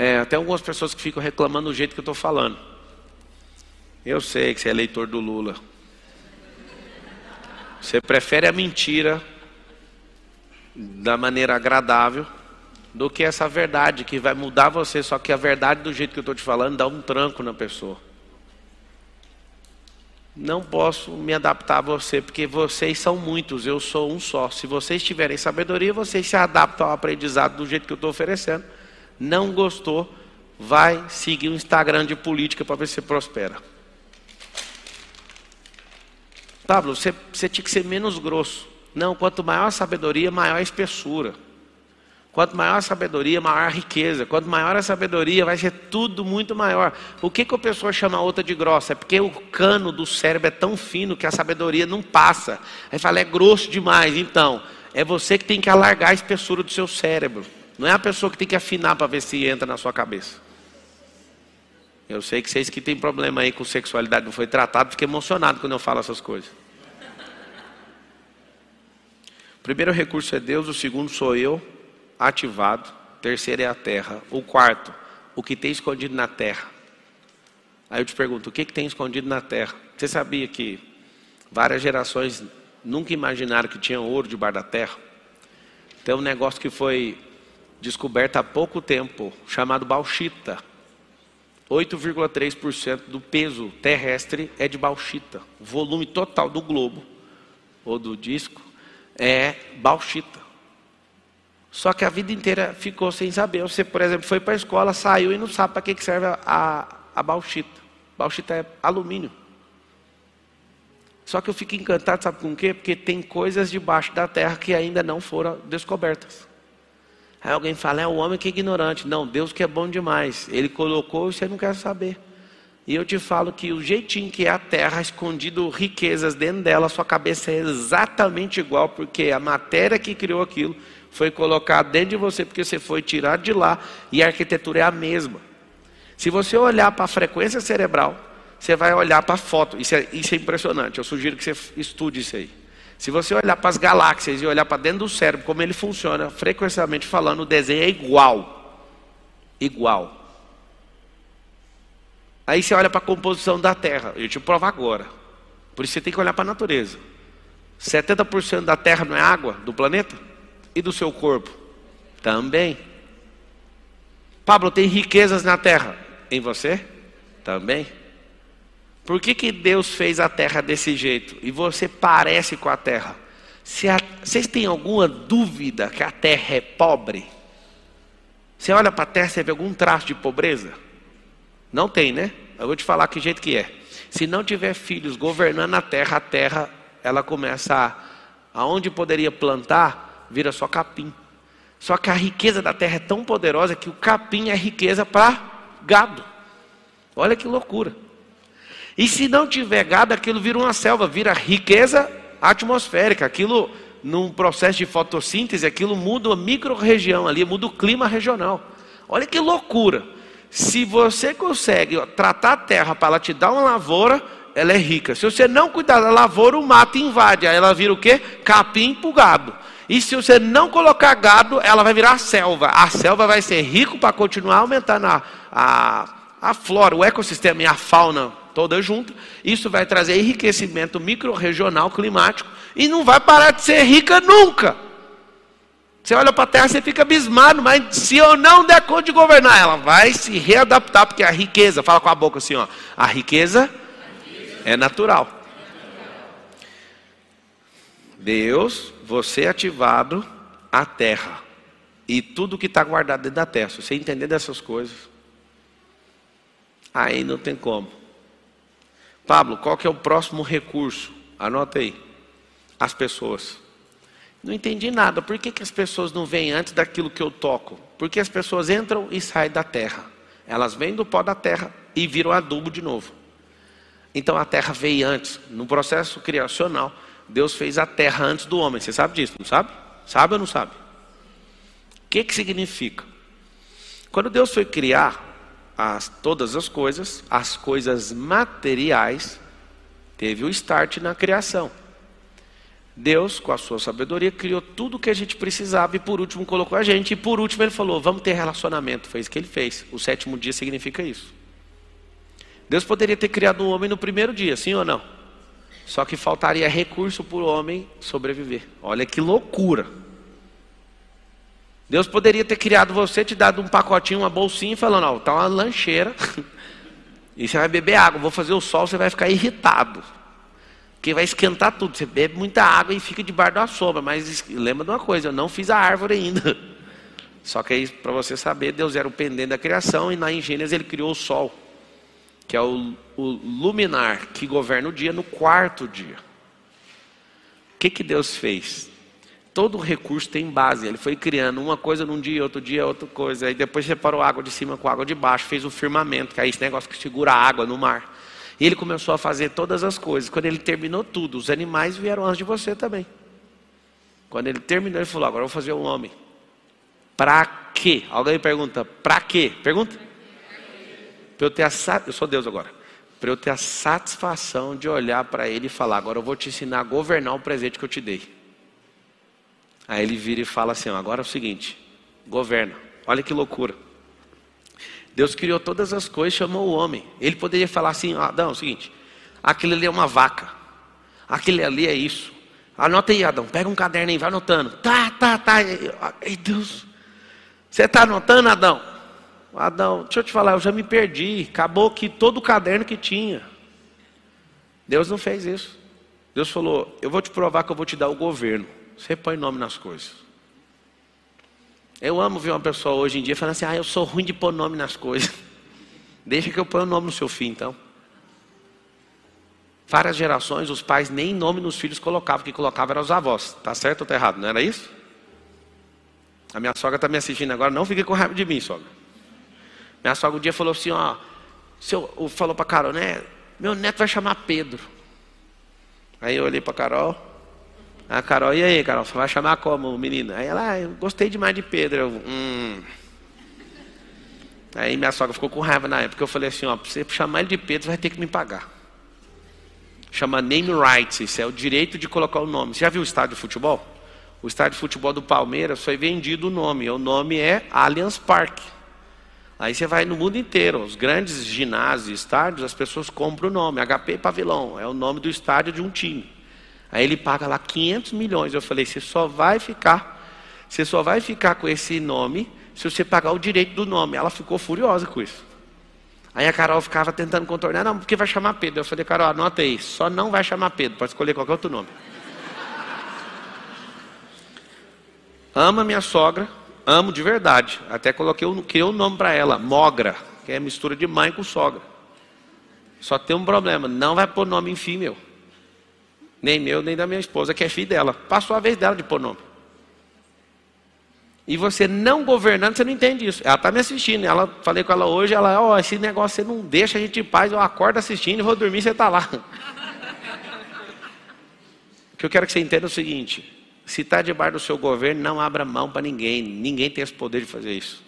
É, até algumas pessoas que ficam reclamando do jeito que eu estou falando. Eu sei que você é eleitor do Lula. Você prefere a mentira da maneira agradável do que essa verdade que vai mudar você, só que a verdade do jeito que eu estou te falando dá um tranco na pessoa. Não posso me adaptar a você, porque vocês são muitos, eu sou um só. Se vocês tiverem sabedoria, vocês se adaptam ao aprendizado do jeito que eu estou oferecendo. Não gostou, vai seguir o Instagram de política para ver se prospera. Pablo, você, você tinha que ser menos grosso. Não, quanto maior a sabedoria, maior a espessura. Quanto maior a sabedoria, maior a riqueza. Quanto maior a sabedoria, vai ser tudo muito maior. O que, que a pessoa chama a outra de grossa? É porque o cano do cérebro é tão fino que a sabedoria não passa. Aí fala, é grosso demais. Então, é você que tem que alargar a espessura do seu cérebro. Não é a pessoa que tem que afinar para ver se entra na sua cabeça. Eu sei que vocês que têm problema aí com sexualidade não foi tratado, fiquei emocionado quando eu falo essas coisas. O primeiro recurso é Deus, o segundo sou eu, ativado. O terceiro é a terra. O quarto, o que tem escondido na terra. Aí eu te pergunto, o que, que tem escondido na terra? Você sabia que várias gerações nunca imaginaram que tinha ouro debaixo da terra? Tem um negócio que foi descoberto há pouco tempo, chamado bauxita. 8,3% do peso terrestre é de bauxita. O volume total do globo, ou do disco, é bauxita. Só que a vida inteira ficou sem saber. Você, por exemplo, foi para a escola, saiu e não sabe para que serve a, a bauxita. Bauxita é alumínio. Só que eu fico encantado, sabe com o quê? Porque tem coisas debaixo da terra que ainda não foram descobertas. Aí alguém fala, é o homem que é ignorante. Não, Deus que é bom demais. Ele colocou e você não quer saber. E eu te falo que o jeitinho que é a terra, escondido riquezas dentro dela, sua cabeça é exatamente igual, porque a matéria que criou aquilo foi colocada dentro de você, porque você foi tirado de lá, e a arquitetura é a mesma. Se você olhar para a frequência cerebral, você vai olhar para a foto. Isso é, isso é impressionante. Eu sugiro que você estude isso aí. Se você olhar para as galáxias e olhar para dentro do cérebro, como ele funciona, frequentemente falando, o desenho é igual. Igual. Aí você olha para a composição da Terra. Eu te provo agora. Por isso você tem que olhar para a natureza. 70% da Terra não é água do planeta? E do seu corpo? Também. Pablo, tem riquezas na Terra. Em você? Também. Por que, que Deus fez a terra desse jeito? E você parece com a terra? Se a, vocês têm alguma dúvida que a terra é pobre? Você olha para a terra, você vê algum traço de pobreza? Não tem, né? Eu vou te falar que jeito que é. Se não tiver filhos governando a terra, a terra ela começa a, aonde poderia plantar, vira só capim. Só que a riqueza da terra é tão poderosa que o capim é riqueza para gado. Olha que loucura. E se não tiver gado, aquilo vira uma selva, vira riqueza atmosférica. Aquilo, num processo de fotossíntese, aquilo muda a micro-região ali, muda o clima regional. Olha que loucura. Se você consegue tratar a terra para ela te dar uma lavoura, ela é rica. Se você não cuidar da lavoura, o mato invade. Aí ela vira o quê? Capim para gado. E se você não colocar gado, ela vai virar selva. A selva vai ser rico para continuar aumentando a, a, a flora, o ecossistema e a fauna toda junta. Isso vai trazer enriquecimento micro-regional climático e não vai parar de ser rica nunca. Você olha para a terra, você fica abismado, mas se eu não der conta de governar, ela vai se readaptar, porque a riqueza, fala com a boca assim, ó, a riqueza é natural. Deus, você ativado a terra e tudo que está guardado dentro da terra. Se você entender dessas coisas, aí não tem como. Pablo, qual que é o próximo recurso? Anota aí. As pessoas. Não entendi nada. Por que, que as pessoas não vêm antes daquilo que eu toco? Porque as pessoas entram e saem da terra. Elas vêm do pó da terra e viram adubo de novo. Então a terra veio antes. No processo criacional, Deus fez a terra antes do homem. Você sabe disso, não sabe? Sabe ou não sabe? O que, que significa? Quando Deus foi criar as, todas as coisas, as coisas materiais, teve o start na criação. Deus, com a sua sabedoria, criou tudo o que a gente precisava e por último colocou a gente. E por último ele falou: vamos ter relacionamento. Foi isso que ele fez. O sétimo dia significa isso. Deus poderia ter criado um homem no primeiro dia, sim ou não? Só que faltaria recurso para o homem sobreviver. Olha que loucura. Deus poderia ter criado você, te dado um pacotinho, uma bolsinha, falando: Ó, tá uma lancheira, e você vai beber água. Vou fazer o sol, você vai ficar irritado. Porque vai esquentar tudo. Você bebe muita água e fica debaixo da sombra. Mas lembra de uma coisa: eu não fiz a árvore ainda. Só que aí, para você saber, Deus era o pendente da criação, e na Gênesis ele criou o sol, que é o, o luminar que governa o dia no quarto dia. O que, que Deus fez? Todo recurso tem base. Ele foi criando uma coisa num dia, outro dia outra coisa. Aí depois separou água de cima com água de baixo, fez o firmamento, que é esse negócio que segura a água no mar. E ele começou a fazer todas as coisas. Quando ele terminou tudo, os animais vieram antes de você também. Quando ele terminou, ele falou: Agora eu vou fazer um homem. Para quê? Alguém pergunta: Para quê? Pergunta. Para eu ter a eu sou Deus agora. Para eu ter a satisfação de olhar para ele e falar: Agora eu vou te ensinar a governar o presente que eu te dei. Aí ele vira e fala assim: agora é o seguinte, governa. Olha que loucura. Deus criou todas as coisas, chamou o homem. Ele poderia falar assim: Adão, é o seguinte, aquele ali é uma vaca, aquele ali é isso. Anota aí, Adão, pega um caderno aí, vai anotando. Tá, tá, tá. Ei, Deus, você está anotando, Adão? Adão, deixa eu te falar, eu já me perdi. Acabou que todo o caderno que tinha. Deus não fez isso. Deus falou: Eu vou te provar que eu vou te dar o governo. Você põe nome nas coisas. Eu amo ver uma pessoa hoje em dia falando assim: ah, eu sou ruim de pôr nome nas coisas. Deixa que eu ponha o nome no seu filho, então. Várias gerações, os pais nem nome nos filhos colocavam, que colocavam eram os avós. Tá certo ou tá errado? Não era isso? A minha sogra está me assistindo agora, não fique com raiva de mim, sogra. Minha sogra um dia falou assim: ó, seu, falou para Carol, né? Meu neto vai chamar Pedro. Aí eu olhei para Carol, a Carol, e aí, Carol, você vai chamar como menina? Aí ela, ah, eu gostei demais de Pedro. Eu, hum. Aí minha sogra ficou com raiva na época. Eu falei assim: ó, pra você chamar ele de Pedro, você vai ter que me pagar. Chama name rights, isso é o direito de colocar o nome. Você já viu o estádio de futebol? O estádio de futebol do Palmeiras foi vendido o nome. O nome é Allianz Parque. Aí você vai no mundo inteiro, os grandes ginásios, estádios, as pessoas compram o nome. HP Pavilão é o nome do estádio de um time. Aí ele paga lá 500 milhões. Eu falei, você só vai ficar, você só vai ficar com esse nome se você pagar o direito do nome. Ela ficou furiosa com isso. Aí a Carol ficava tentando contornar, não, porque vai chamar Pedro. Eu falei, Carol, anota aí, só não vai chamar Pedro, pode escolher qualquer outro nome. Ama minha sogra, amo de verdade. Até coloquei o, nome para ela, Mogra, que é mistura de mãe com sogra. Só tem um problema, não vai pôr nome em filho meu. Nem meu, nem da minha esposa, que é filho dela. Passou a vez dela de pôr nome. E você não governando, você não entende isso. Ela está me assistindo. Ela, falei com ela hoje, ela, ó, oh, esse negócio você não deixa a gente em paz, eu acordo assistindo e vou dormir, você está lá. o que eu quero que você entenda é o seguinte: se está debaixo do seu governo, não abra mão para ninguém. Ninguém tem esse poder de fazer isso.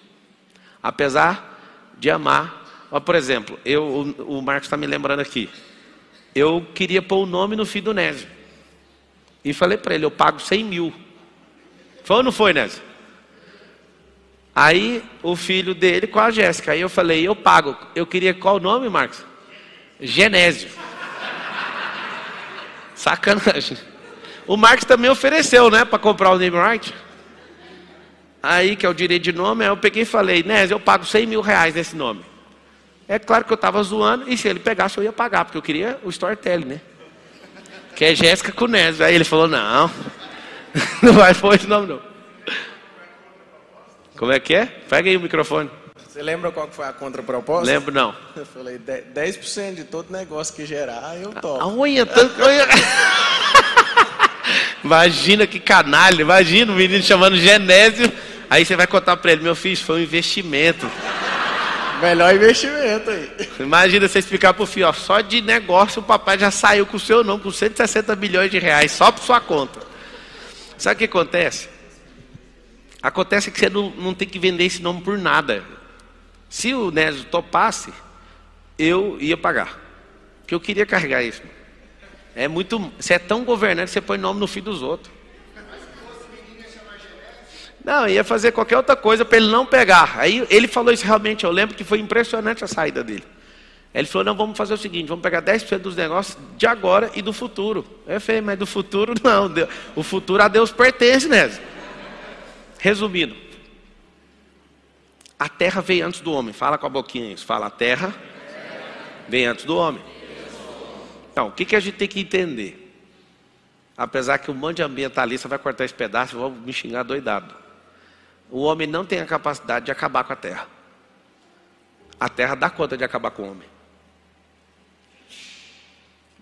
Apesar de amar. Ó, por exemplo, eu, o, o Marcos está me lembrando aqui eu queria pôr o nome no filho do Nésio. E falei para ele, eu pago 100 mil. Foi ou não foi, Nésio? Aí o filho dele com a Jéssica. Aí eu falei, eu pago. Eu queria qual o nome, Marcos? Genésio. Sacanagem. O Marcos também ofereceu, né, para comprar o name right. Aí, que é o direito de nome, aí eu peguei e falei, Nésio, eu pago 100 mil reais nesse nome. É claro que eu estava zoando, e se ele pegasse eu ia pagar, porque eu queria o storytelling, né? Que é Jéssica Cunésio. Aí ele falou, não, não vai pôr esse nome não. Como é que é? Pega aí o microfone. Você lembra qual foi a contraproposta? Lembro não. Eu falei, 10% de todo negócio que gerar, eu topo. A unha, tanto... Imagina que canalha, imagina o menino chamando Genésio. Aí você vai contar para ele, meu filho, foi um investimento. Melhor investimento aí. Imagina você explicar pro filho, ó, só de negócio o papai já saiu com o seu nome, com 160 bilhões de reais, só por sua conta. Sabe o que acontece? Acontece que você não, não tem que vender esse nome por nada. Se o Nésio topasse, eu ia pagar. Porque eu queria carregar isso. É muito. Você é tão governante que você põe nome no filho dos outros. Não, ia fazer qualquer outra coisa para ele não pegar. Aí ele falou isso realmente, eu lembro que foi impressionante a saída dele. Ele falou: não, vamos fazer o seguinte, vamos pegar 10% dos negócios de agora e do futuro. Eu falei, mas do futuro não, o futuro a Deus pertence, né? Resumindo, A terra veio antes do homem. Fala com a boquinha isso. Fala, a terra veio antes do homem. Então, o que, que a gente tem que entender? Apesar que um monte de ambientalista vai cortar esse pedaço e vão me xingar doidado. O homem não tem a capacidade de acabar com a terra. A terra dá conta de acabar com o homem.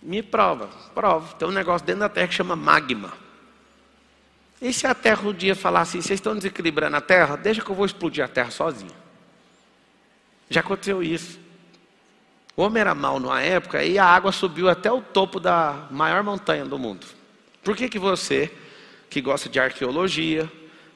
Me prova, prova. Tem um negócio dentro da terra que chama magma. E se a terra um dia falar assim, vocês estão desequilibrando a terra? Deixa que eu vou explodir a terra sozinho. Já aconteceu isso. O homem era mau numa época e a água subiu até o topo da maior montanha do mundo. Por que, que você, que gosta de arqueologia,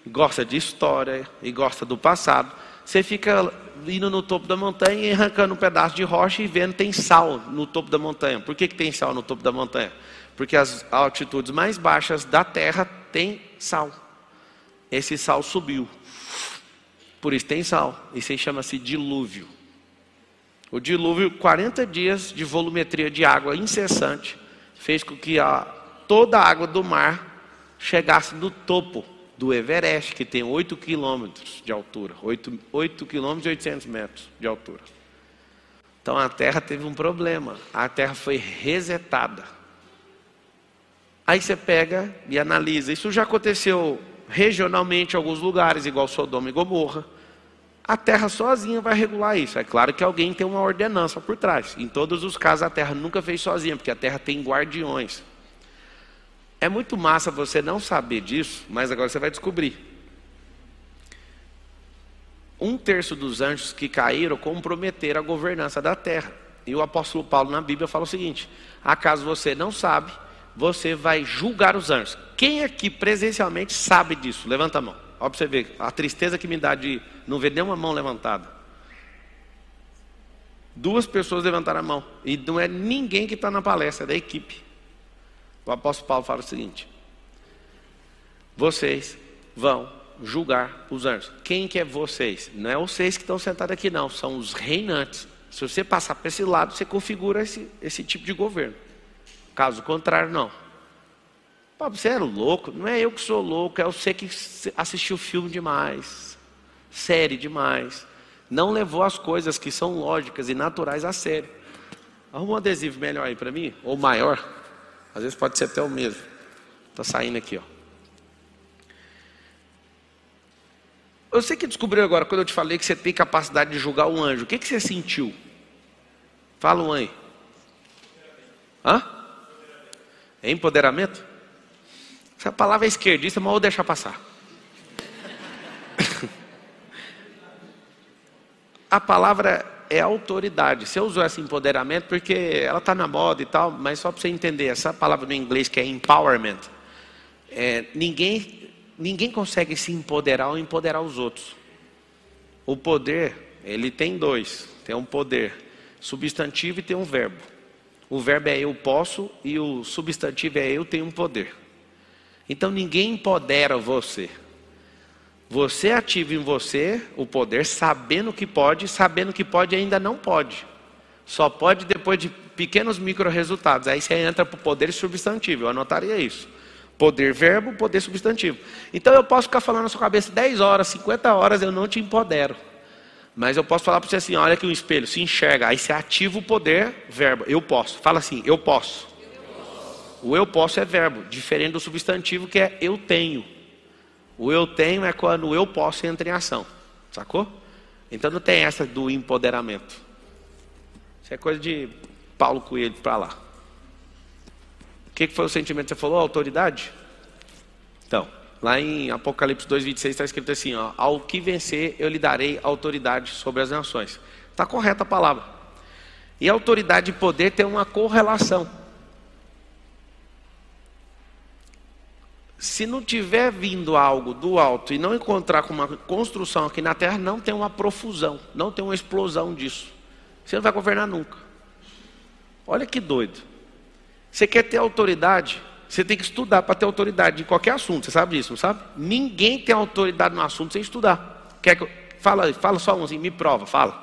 gosta de história e gosta do passado, você fica indo no topo da montanha e arrancando um pedaço de rocha e vendo tem sal no topo da montanha. Por que, que tem sal no topo da montanha? Porque as altitudes mais baixas da terra tem sal. Esse sal subiu. Por isso tem sal. Isso aí chama-se dilúvio. O dilúvio, 40 dias de volumetria de água incessante, fez com que a, toda a água do mar chegasse no topo do Everest, que tem 8 quilômetros de altura, 8, 8 quilômetros e 800 metros de altura. Então a Terra teve um problema, a Terra foi resetada. Aí você pega e analisa. Isso já aconteceu regionalmente em alguns lugares, igual Sodoma e Gomorra. A terra sozinha vai regular isso. É claro que alguém tem uma ordenança por trás. Em todos os casos, a terra nunca fez sozinha, porque a terra tem guardiões. É muito massa você não saber disso, mas agora você vai descobrir. Um terço dos anjos que caíram comprometeram a governança da terra. E o apóstolo Paulo na Bíblia fala o seguinte: acaso você não sabe, você vai julgar os anjos. Quem aqui presencialmente sabe disso? Levanta a mão. Olha para você ver a tristeza que me dá de não ver nenhuma mão levantada. Duas pessoas levantaram a mão. E não é ninguém que está na palestra, é da equipe. O apóstolo Paulo fala o seguinte: vocês vão julgar os anjos. Quem que é vocês? Não é vocês que estão sentados aqui, não, são os reinantes. Se você passar para esse lado, você configura esse, esse tipo de governo. Caso contrário, não. Pô, você era louco? Não é eu que sou louco, é você que assistiu filme demais, série demais. Não levou as coisas que são lógicas e naturais a sério. Arruma um adesivo melhor aí para mim, ou maior. Às vezes pode ser até o mesmo. Está saindo aqui, ó. Você que descobriu agora, quando eu te falei que você tem capacidade de julgar um anjo, o que, que você sentiu? Fala um aí. Hã? É empoderamento? Essa palavra é esquerdista, mas vou deixar passar. A palavra é autoridade. Você usou esse empoderamento porque ela está na moda e tal, mas só para você entender, essa palavra no inglês que é empowerment, é, ninguém, ninguém consegue se empoderar ou empoderar os outros. O poder, ele tem dois: tem um poder substantivo e tem um verbo. O verbo é eu posso e o substantivo é eu tenho um poder. Então ninguém empodera você. Você ativa em você o poder, sabendo que pode, sabendo que pode ainda não pode. Só pode depois de pequenos micro resultados. Aí você entra para o poder substantivo. Eu anotaria isso. Poder verbo, poder substantivo. Então eu posso ficar falando na sua cabeça 10 horas, 50 horas, eu não te empodero. Mas eu posso falar para você assim: olha aqui um espelho, se enxerga. Aí você ativa o poder verbo. Eu posso. Fala assim: eu posso. eu posso. O eu posso é verbo, diferente do substantivo que é eu tenho. O eu tenho é quando eu posso entra em ação. Sacou? Então não tem essa do empoderamento. Isso é coisa de Paulo Coelho para lá. O que, foi o sentimento que você falou? Autoridade? Então, lá em Apocalipse 2,26 está escrito assim: ó, Ao que vencer, eu lhe darei autoridade sobre as nações. Está correta a palavra. E autoridade e poder tem uma correlação. Se não tiver vindo algo do alto e não encontrar com uma construção aqui na terra, não tem uma profusão, não tem uma explosão disso. Você não vai governar nunca. Olha que doido. Você quer ter autoridade? Você tem que estudar para ter autoridade de qualquer assunto. Você sabe disso, não sabe? Ninguém tem autoridade no assunto sem estudar. Quer que eu... fala, fala só um assim, me prova, fala.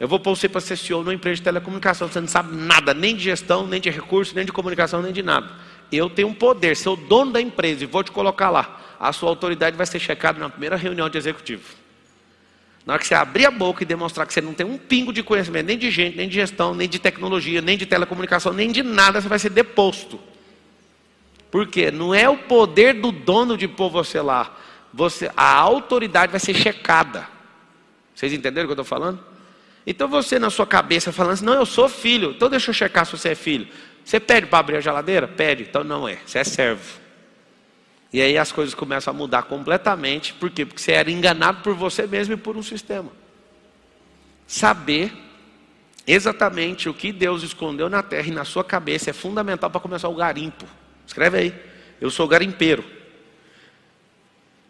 Eu vou pôr você para ser CEO numa empresa de telecomunicação. Você não sabe nada, nem de gestão, nem de recursos, nem de comunicação, nem de nada eu tenho um poder, sou dono da empresa e vou te colocar lá. A sua autoridade vai ser checada na primeira reunião de executivo. Na hora que você abrir a boca e demonstrar que você não tem um pingo de conhecimento, nem de gente, nem de gestão, nem de tecnologia, nem de telecomunicação, nem de nada, você vai ser deposto. Por quê? Não é o poder do dono de pôr você lá. Você, a autoridade vai ser checada. Vocês entenderam o que eu estou falando? Então você na sua cabeça falando assim, não, eu sou filho, então deixa eu checar se você é filho. Você pede para abrir a geladeira? Pede, então não é, você é servo. E aí as coisas começam a mudar completamente. Por quê? Porque você era enganado por você mesmo e por um sistema. Saber exatamente o que Deus escondeu na terra e na sua cabeça é fundamental para começar o garimpo. Escreve aí. Eu sou garimpeiro.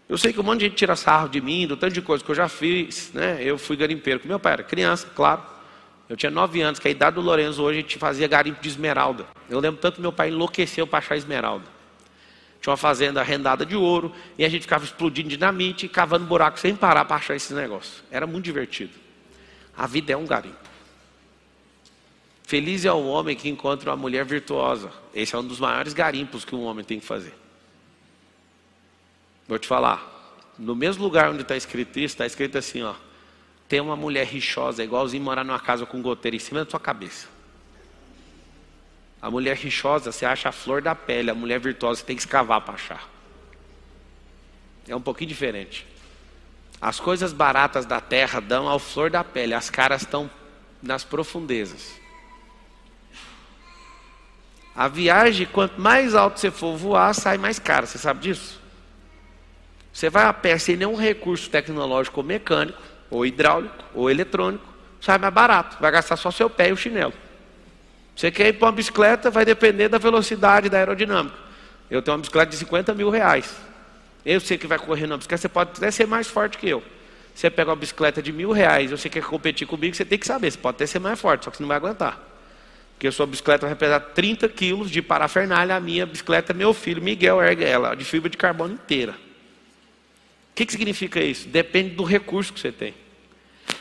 Eu sei que um monte de gente tira sarro de mim, do tanto de coisa que eu já fiz, né? Eu fui garimpeiro com meu pai, era criança, claro. Eu tinha nove anos, que a idade do Lourenço hoje a gente fazia garimpo de esmeralda. Eu lembro tanto que meu pai enlouqueceu para achar esmeralda. Tinha uma fazenda arrendada de ouro e a gente ficava explodindo dinamite e cavando buraco sem parar para achar esses negócios. Era muito divertido. A vida é um garimpo. Feliz é o homem que encontra uma mulher virtuosa. Esse é um dos maiores garimpos que um homem tem que fazer. Vou te falar. No mesmo lugar onde está escrito isso, está escrito assim: ó, tem uma mulher rixosa, é igualzinho morar numa casa com goteira em cima da sua cabeça. A mulher rixosa, você acha a flor da pele, a mulher virtuosa, você tem que escavar para achar. É um pouquinho diferente. As coisas baratas da terra dão ao flor da pele, as caras estão nas profundezas. A viagem, quanto mais alto você for voar, sai mais cara, você sabe disso? Você vai a pé sem nenhum recurso tecnológico ou mecânico, ou hidráulico, ou eletrônico, sai mais barato, vai gastar só seu pé e o chinelo. Você quer ir para uma bicicleta, vai depender da velocidade da aerodinâmica. Eu tenho uma bicicleta de 50 mil reais. Eu sei que vai correr na bicicleta, você pode até ser mais forte que eu. Você pega uma bicicleta de mil reais, você quer competir comigo, você tem que saber, você pode até ser mais forte, só que você não vai aguentar. Porque a sua bicicleta vai pesar 30 quilos de parafernália, a minha bicicleta, meu filho Miguel ergue ela, de fibra de carbono inteira. O que, que significa isso? Depende do recurso que você tem.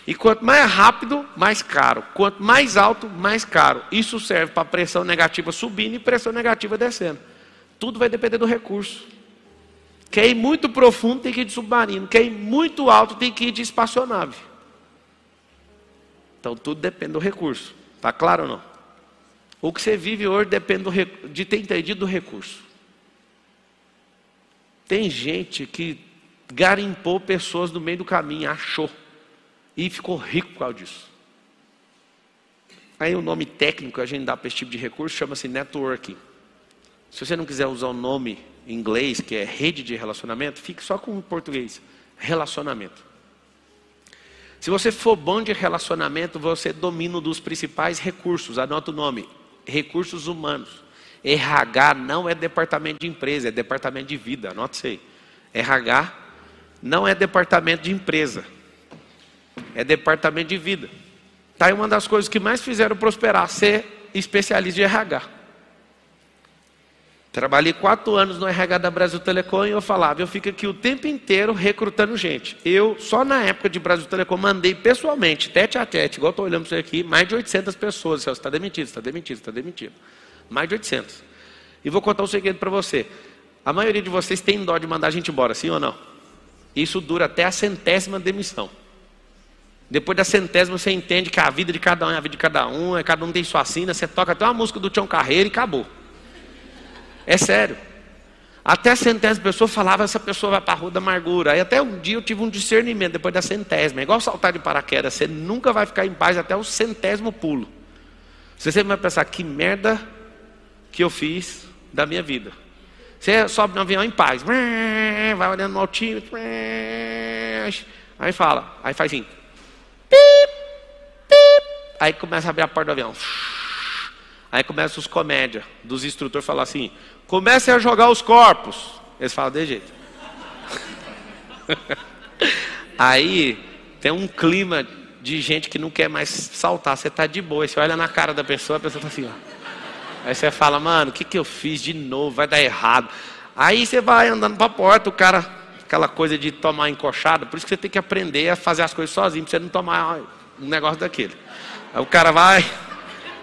E quanto mais rápido, mais caro. Quanto mais alto, mais caro. Isso serve para pressão negativa subindo e pressão negativa descendo. Tudo vai depender do recurso. Quer ir muito profundo, tem que ir de submarino. Quer ir muito alto, tem que ir de espaçonave. Então tudo depende do recurso. Está claro ou não? O que você vive hoje depende do, de ter entendido do recurso. Tem gente que garimpou pessoas no meio do caminho, achou. E ficou rico por causa disso. Aí o nome técnico que a gente dá para esse tipo de recurso chama-se networking. Se você não quiser usar o nome em inglês, que é rede de relacionamento, fique só com o português. Relacionamento. Se você for bom de relacionamento, você domina um dos principais recursos. Anota o nome: recursos humanos. RH não é departamento de empresa, é departamento de vida. Anota isso aí. RH não é departamento de empresa é departamento de vida. Está aí uma das coisas que mais fizeram prosperar, ser especialista de RH. Trabalhei quatro anos no RH da Brasil Telecom e eu falava, eu fico aqui o tempo inteiro recrutando gente. Eu, só na época de Brasil Telecom, mandei pessoalmente, tete a tete, igual estou olhando para você aqui, mais de 800 pessoas. Você está demitido, está demitido, está demitido. Mais de 800. E vou contar um segredo para você. A maioria de vocês tem dó de mandar a gente embora, sim ou não? Isso dura até a centésima demissão. Depois da centésima você entende que a vida de cada um é a vida de cada um, é cada um tem sua sina, você toca até uma música do Tião Carreiro e acabou. É sério. Até a centésima pessoa falava, essa pessoa vai para a rua da amargura. Aí até um dia eu tive um discernimento, depois da centésima. É igual saltar de paraquedas, você nunca vai ficar em paz até o centésimo pulo. Você sempre vai pensar, que merda que eu fiz da minha vida. Você sobe no avião em paz, vai olhando no altímetro, aí fala, aí faz assim. Aí começa a abrir a porta do avião. Aí começam os comédia dos instrutores falar assim: comecem a jogar os corpos. Eles falam de jeito. Aí tem um clima de gente que não quer mais saltar. Você está de boa. Você olha na cara da pessoa, a pessoa está assim, ó. Aí você fala, mano, o que, que eu fiz de novo? Vai dar errado. Aí você vai andando para a porta, o cara, aquela coisa de tomar encoxada, por isso que você tem que aprender a fazer as coisas sozinho, para você não tomar um negócio daquele. Aí o cara vai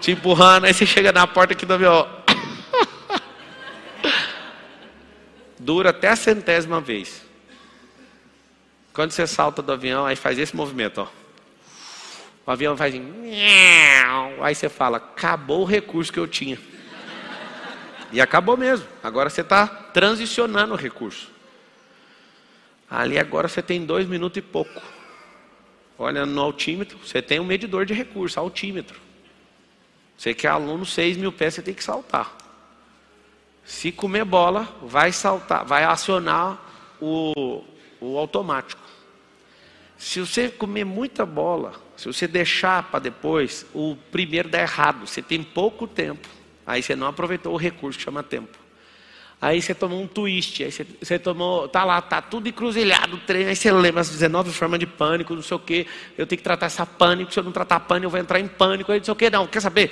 te empurrando, aí você chega na porta aqui do avião. Dura até a centésima vez. Quando você salta do avião, aí faz esse movimento, ó. O avião faz assim, aí você fala, acabou o recurso que eu tinha. E acabou mesmo. Agora você está transicionando o recurso. Ali agora você tem dois minutos e pouco. Olha no altímetro, você tem um medidor de recurso, altímetro. Você que é aluno, 6 mil pés, você tem que saltar. Se comer bola, vai saltar, vai acionar o, o automático. Se você comer muita bola, se você deixar para depois, o primeiro dá errado. Você tem pouco tempo. Aí você não aproveitou o recurso que chama tempo. Aí você tomou um twist, aí você, você tomou, tá lá, tá tudo encruzilhado o treino, aí você lembra as 19 formas de pânico, não sei o quê, eu tenho que tratar essa pânico, se eu não tratar pânico, eu vou entrar em pânico, aí não sei o quê, não, quer saber?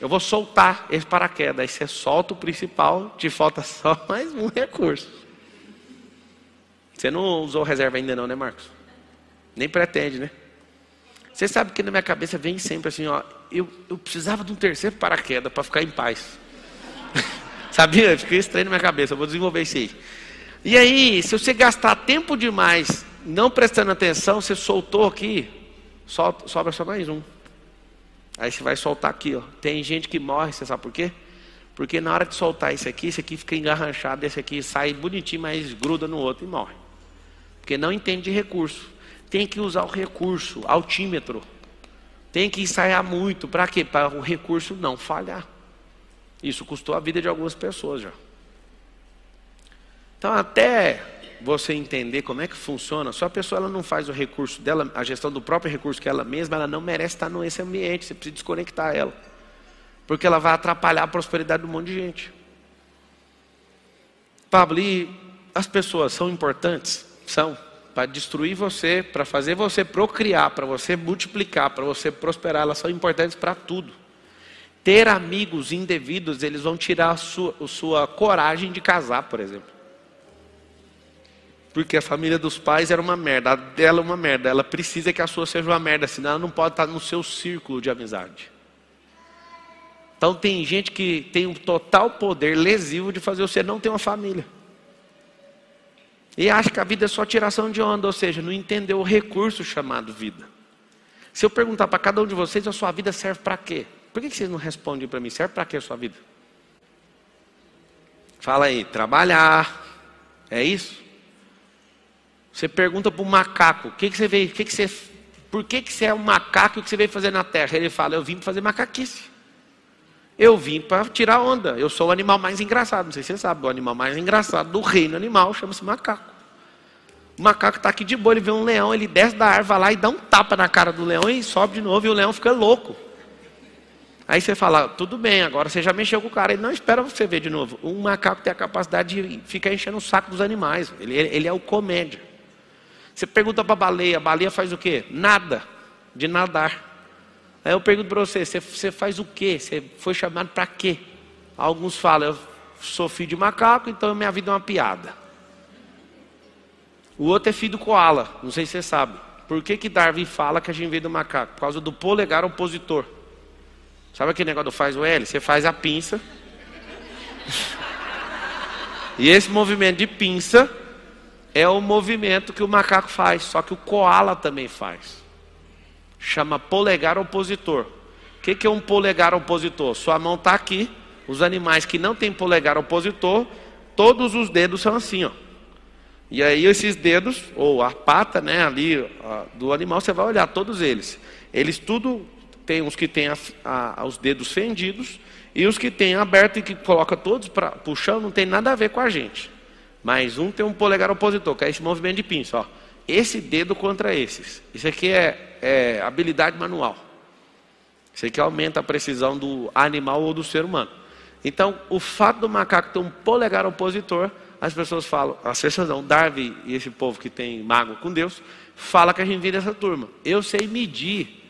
Eu vou soltar esse paraquedas, aí você solta o principal, te falta só mais um recurso. Você não usou reserva ainda não, né Marcos? Nem pretende, né? Você sabe que na minha cabeça vem sempre assim, ó, eu, eu precisava de um terceiro paraquedas para ficar em paz. Sabia? Fiquei estranho na minha cabeça, vou desenvolver isso aí. E aí, se você gastar tempo demais não prestando atenção, você soltou aqui, solta, sobra só mais um. Aí você vai soltar aqui, ó. Tem gente que morre, você sabe por quê? Porque na hora de soltar esse aqui, esse aqui fica engarranchado, esse aqui sai bonitinho, mas gruda no outro e morre. Porque não entende de recurso. Tem que usar o recurso, altímetro. Tem que ensaiar muito. Para quê? Para o recurso não falhar. Isso custou a vida de algumas pessoas já. Então, até você entender como é que funciona, só a pessoa ela não faz o recurso dela, a gestão do próprio recurso que ela mesma, ela não merece estar nesse ambiente, você precisa desconectar ela. Porque ela vai atrapalhar a prosperidade de um monte de gente. Pablo, e as pessoas são importantes? São. Para destruir você, para fazer você procriar, para você multiplicar, para você prosperar, elas são importantes para tudo. Ter amigos indevidos, eles vão tirar a sua, a sua coragem de casar, por exemplo. Porque a família dos pais era uma merda, a dela é uma merda. Ela precisa que a sua seja uma merda, senão ela não pode estar no seu círculo de amizade. Então tem gente que tem um total poder lesivo de fazer você não ter uma família. E acha que a vida é só tiração de onda, ou seja, não entendeu o recurso chamado vida. Se eu perguntar para cada um de vocês, a sua vida serve para quê? Por que vocês não respondem para mim? Serve para que a sua vida? Fala aí, trabalhar. É isso? Você pergunta para o macaco, o que, que você veio, que, que você, por que, que você é um macaco o que você veio fazer na terra? Ele fala, eu vim para fazer macaquice. Eu vim para tirar onda. Eu sou o animal mais engraçado. Não sei se você sabe, o animal mais engraçado do reino animal chama-se macaco. O macaco está aqui de boa, ele vê um leão, ele desce da árvore lá e dá um tapa na cara do leão e sobe de novo e o leão fica louco. Aí você fala, tudo bem, agora você já mexeu com o cara, ele não espera você ver de novo. Um macaco tem a capacidade de ficar enchendo o saco dos animais, ele, ele é o comédia. Você pergunta para a baleia, a baleia faz o quê? Nada, de nadar. Aí eu pergunto para você, você, você faz o quê? Você foi chamado para quê? Alguns falam, eu sou filho de macaco, então minha vida é uma piada. O outro é filho do koala, não sei se você sabe. Por que, que Darwin fala que a gente veio do macaco? Por causa do polegar opositor. Sabe aquele negócio do faz o L? Você faz a pinça. e esse movimento de pinça é o movimento que o macaco faz, só que o koala também faz. Chama polegar opositor. O que, que é um polegar opositor? Sua mão está aqui. Os animais que não têm polegar opositor, todos os dedos são assim, ó. E aí esses dedos, ou a pata, né, ali do animal, você vai olhar todos eles. Eles tudo tem uns que têm os dedos fendidos e os que têm aberto e que coloca todos para o chão não tem nada a ver com a gente. Mas um tem um polegar opositor, que é esse movimento de pinça. Ó. Esse dedo contra esses. Isso aqui é, é habilidade manual. Isso aqui aumenta a precisão do animal ou do ser humano. Então, o fato do macaco ter um polegar opositor, as pessoas falam, as pessoas não, Darwin e esse povo que tem mago com Deus, fala que a gente vira essa turma. Eu sei medir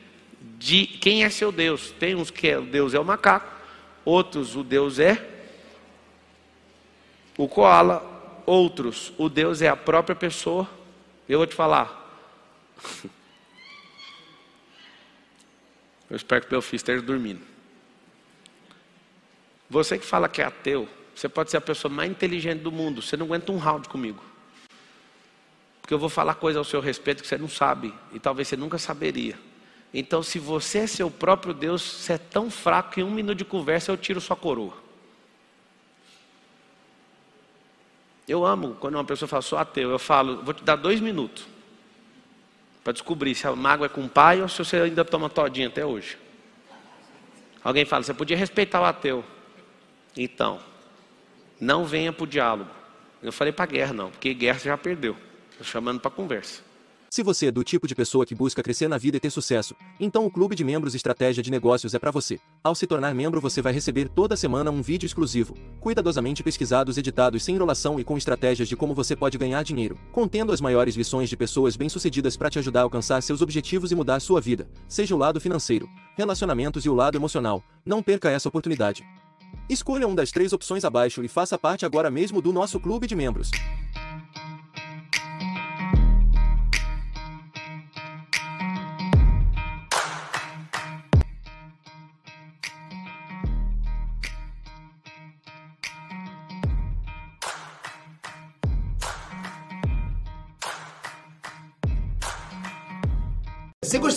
de quem é seu Deus. Tem uns que é, o Deus é o macaco, outros o Deus é o koala, outros o Deus é a própria pessoa. Eu vou te falar. Eu espero que meu filho esteja dormindo. Você que fala que é ateu, você pode ser a pessoa mais inteligente do mundo, você não aguenta um round comigo. Porque eu vou falar coisa ao seu respeito que você não sabe e talvez você nunca saberia. Então, se você é seu próprio Deus, você é tão fraco que em um minuto de conversa eu tiro sua coroa. Eu amo quando uma pessoa fala, sou ateu. Eu falo, vou te dar dois minutos para descobrir se a mágoa é com o pai ou se você ainda toma todinha até hoje. Alguém fala, você podia respeitar o ateu. Então, não venha para o diálogo. Eu falei para guerra, não, porque guerra você já perdeu. Estou chamando para conversa. Se você é do tipo de pessoa que busca crescer na vida e ter sucesso, então o Clube de Membros Estratégia de Negócios é para você. Ao se tornar membro, você vai receber toda semana um vídeo exclusivo, cuidadosamente pesquisados, editados sem enrolação e com estratégias de como você pode ganhar dinheiro, contendo as maiores lições de pessoas bem-sucedidas para te ajudar a alcançar seus objetivos e mudar sua vida, seja o lado financeiro, relacionamentos e o lado emocional. Não perca essa oportunidade. Escolha uma das três opções abaixo e faça parte agora mesmo do nosso clube de membros.